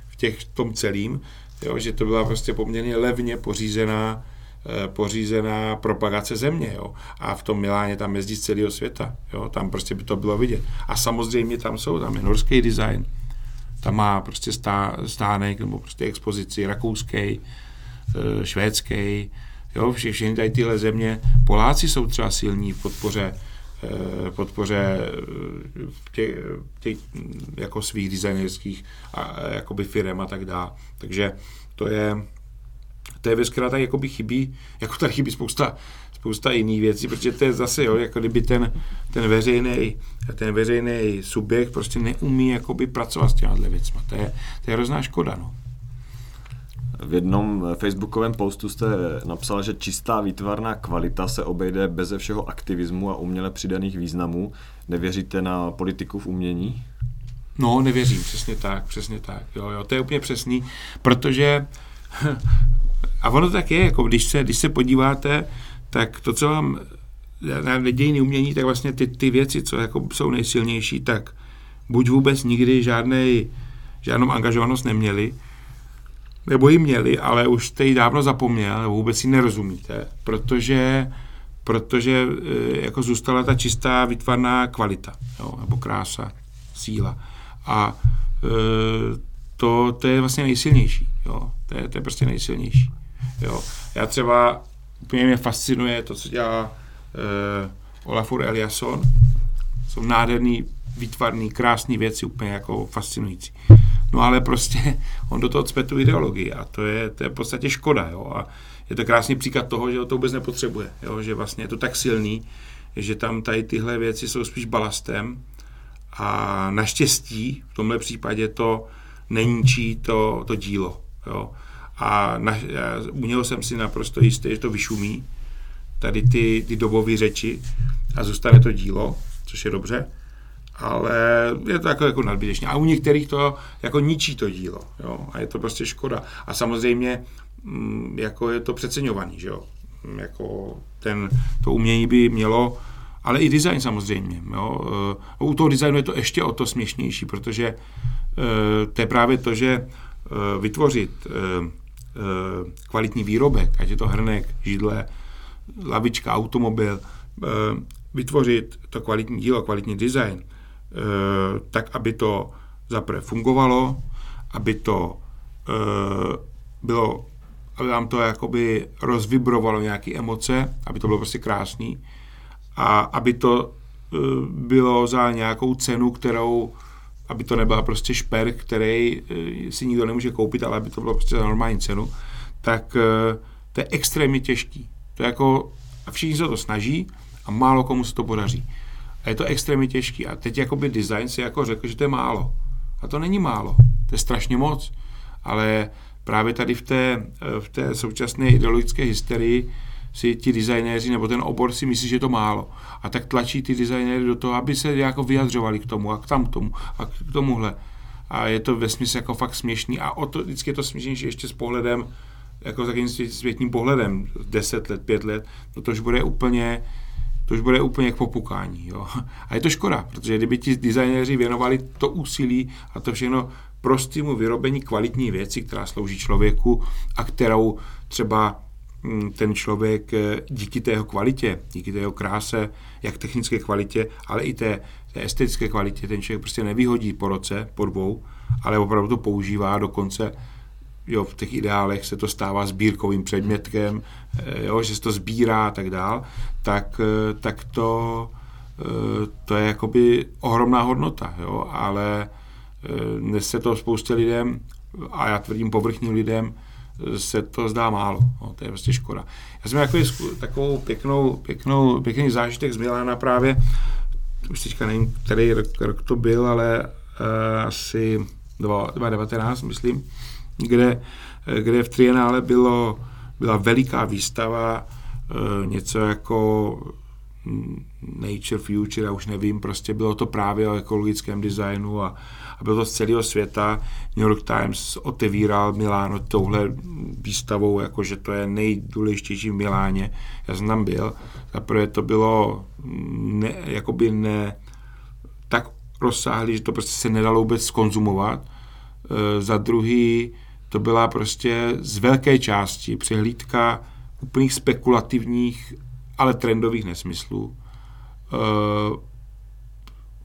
v těch, tom celým, jo, že to byla prostě poměrně levně pořízená eh, pořízená propagace země. Jo. A v tom Miláně tam jezdí z celého světa. Jo. Tam prostě by to bylo vidět. A samozřejmě tam jsou, tam je norský design, tam má prostě stá, stánek nebo prostě expozici rakouský, eh, švédský, Jo, vše, všechny tady tyhle země, Poláci jsou třeba silní v podpoře eh, podpoře eh, těch, těch jako svých designerských a, jakoby firm a tak dále. Takže to je, to je věc, která tady jakoby chybí, jako tady chybí spousta, spousta jiných věcí, protože to je zase, jo, jako kdyby ten, ten veřejný ten veřejný subjekt prostě neumí jakoby pracovat s těmi věcmi. To je, to je hrozná škoda, no. V jednom facebookovém postu jste napsal, že čistá výtvarná kvalita se obejde beze všeho aktivismu a uměle přidaných významů. Nevěříte na politiku v umění? No, nevěřím, přesně tak, přesně tak. Jo, jo, to je úplně přesný, protože a ono tak je, jako když se, když se podíváte, tak to, co vám na dějiny umění, tak vlastně ty, ty věci, co jako jsou nejsilnější, tak buď vůbec nikdy žádnej, žádnou angažovanost neměli, nebo ji měli, ale už jste ji dávno zapomněl, nebo vůbec ji nerozumíte, protože, protože e, jako zůstala ta čistá výtvarná kvalita, jo, nebo krása, síla. A e, to, to je vlastně nejsilnější. Jo. To, je, to je prostě nejsilnější. Jo. Já třeba úplně mě fascinuje to, co dělá e, Olafur Eliasson. Jsou nádherný, výtvarný, krásný věci, úplně jako fascinující. No ale prostě on do toho cpe tu ideologii a to je, to je v podstatě škoda. Jo? A je to krásný příklad toho, že to vůbec nepotřebuje. Jo? Že vlastně je to tak silný, že tam tady tyhle věci jsou spíš balastem a naštěstí v tomhle případě to neníčí to, to dílo. Jo? a na, u něho jsem si naprosto jistý, že to vyšumí, tady ty, ty dobové řeči a zůstane to dílo, což je dobře, ale je to jako, jako nadbytečné. A u některých to jako ničí to dílo, jo, a je to prostě škoda. A samozřejmě mm, jako je to přeceňovaný, že jo, mm, jako ten, to umění by mělo, ale i design samozřejmě, jo. E, u toho designu je to ještě o to směšnější, protože e, to je právě to, že e, vytvořit kvalitní výrobek, ať je to hrnek, židle, lavička, automobil, vytvořit to kvalitní dílo, kvalitní design, Eh, tak aby to zaprvé fungovalo, aby to eh, bylo, aby vám to jakoby rozvibrovalo nějaké emoce, aby to bylo prostě krásný a aby to eh, bylo za nějakou cenu, kterou aby to nebyla prostě šper, který si nikdo nemůže koupit, ale aby to bylo prostě za normální cenu, tak to je extrémně těžký. To je jako, a všichni se to snaží a málo komu se to podaří. A je to extrémně těžký. A teď jakoby design si jako řekl, že to je málo. A to není málo. To je strašně moc. Ale právě tady v té, v té současné ideologické hysterii si ti designéři nebo ten obor si myslí, že je to málo. A tak tlačí ty designéry do toho, aby se jako vyjadřovali k tomu a k tam tomu a k tomuhle. A je to ve smyslu jako fakt směšný. A o to, vždycky je to směšnější ještě s pohledem, jako takým světním pohledem, 10 let, 5 let, no to už bude úplně, to už bude úplně k popukání. Jo. A je to škoda, protože kdyby ti designéři věnovali to úsilí a to všechno prostému vyrobení kvalitní věci, která slouží člověku a kterou třeba mm, ten člověk eh, díky té jeho kvalitě, díky té jeho kráse, jak technické kvalitě, ale i té, té estetické kvalitě, ten člověk prostě nevyhodí po roce, po dvou, ale opravdu to používá dokonce jo, v těch ideálech se to stává sbírkovým předmětkem, eh, jo, že se to sbírá a tak dál, tak, eh, tak to, eh, to je jakoby ohromná hodnota, jo, ale dnes se to spoustě lidem, a já tvrdím povrchním lidem, se to zdá málo. No, to je prostě škoda. Já jsem jako takovou pěknou, pěknou, pěkný zážitek z Milána právě, už teďka nevím, který rok, rok to byl, ale uh, asi 2019, myslím, kde, kde v Trienále bylo, byla veliká výstava, e, něco jako Nature Future, já už nevím, prostě bylo to právě o ekologickém designu a, a bylo to z celého světa. New York Times otevíral Miláno touhle výstavou, jakože to je nejdůležitější v Miláně. Já jsem tam byl. Zaprvé to bylo ne, jakoby ne tak rozsáhlý, že to prostě se nedalo vůbec skonzumovat. E, za druhý to byla prostě z velké části přehlídka úplných spekulativních, ale trendových nesmyslů. Eh,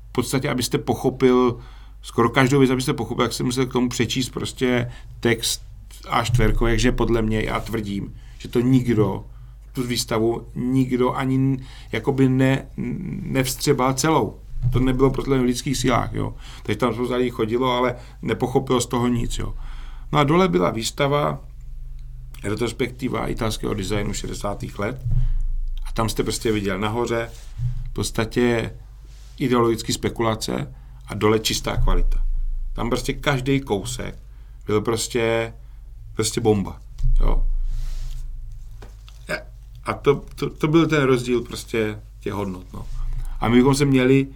v podstatě, abyste pochopil, skoro každou věc, abyste pochopil, jak se musel k tomu přečíst prostě text a čtverkový, jakže podle mě já tvrdím, že to nikdo, tu výstavu nikdo ani jakoby ne, nevstřebal celou. To nebylo podle v lidských silách, jo. Takže tam spousta chodilo, ale nepochopil z toho nic, jo. No a dole byla výstava, retrospektiva italského designu 60. let a tam jste prostě viděl nahoře v podstatě ideologické spekulace a dole čistá kvalita. Tam prostě každý kousek byl prostě, prostě bomba. Jo. A to, to, to byl ten rozdíl prostě těch hodnot. No. A my bychom se měli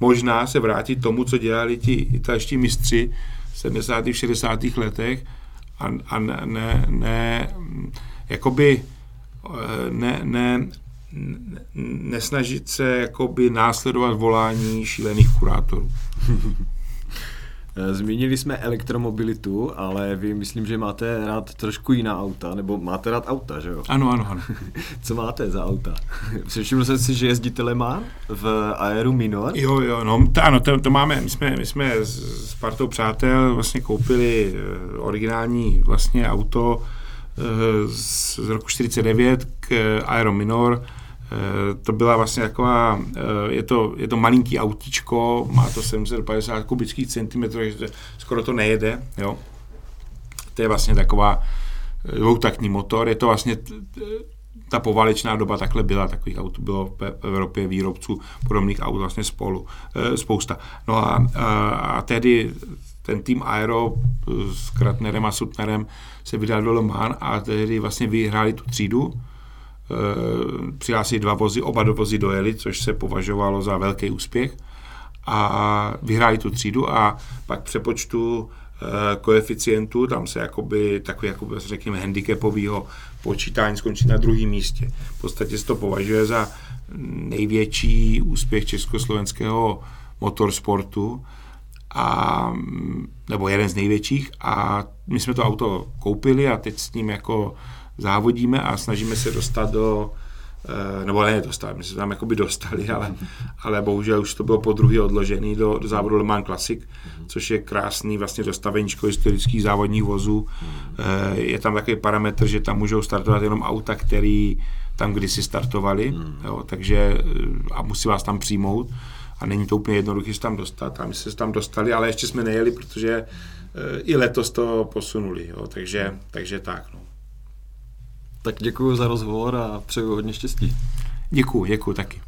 možná se vrátit tomu, co dělali ti italští mistři 70. 60. letech a, a ne, ne, jakoby eh, ne, ne, nesnažit se jakoby následovat volání šílených kurátorů. Eh, zmínili jsme elektromobilitu, ale vy myslím, že máte rád trošku jiná auta, nebo máte rád auta, že jo? Ano, ano, ano. Co máte za auta? Všiml jsem si, že jezdíte Le Mans v Aeru Minor? Jo, jo, no, to, ano, to, to máme, my jsme, my jsme s partou přátel vlastně koupili eh, originální vlastně auto eh, z, z roku 49 k Aero Minor, to byla vlastně taková, eh, je to, je to malinký autíčko, má to 750 kubických centimetrů, takže skoro to nejede, jo. To je vlastně taková eh, dvoutaktní motor, je to vlastně ta povalečná doba takhle byla, takových aut bylo v Evropě výrobců podobných aut vlastně spolu, spousta. No a, a, a tedy ten tým Aero s Kratnerem a Sutnerem se vydal do Le Mans a tehdy vlastně vyhráli tu třídu. E, přihlásili dva vozy, oba do vozy dojeli, což se považovalo za velký úspěch a vyhráli tu třídu a pak přepočtu e, koeficientu, tam se jakoby takový, jakoby, řekněme, handicapového počítání skončit na druhém místě. V podstatě se to považuje za největší úspěch československého motorsportu a, nebo jeden z největších a my jsme to auto koupili a teď s ním jako závodíme a snažíme se dostat do, eh, nebo ne dostat, my jsme tam jakoby dostali, ale, ale bohužel už to bylo po druhý odložený do, do závodu Le Mans Classic, což je krásný vlastně dostaveníčko historických závodních vozů. Eh, je tam takový parametr, že tam můžou startovat jenom auta, který tam kdysi startovali, jo, takže eh, a musí vás tam přijmout a není to úplně jednoduché se tam dostat a my jsme se tam dostali, ale ještě jsme nejeli, protože i letos to posunuli, jo, takže, takže tak. No. Tak děkuji za rozhovor a přeju hodně štěstí. Děkuji, děkuji taky.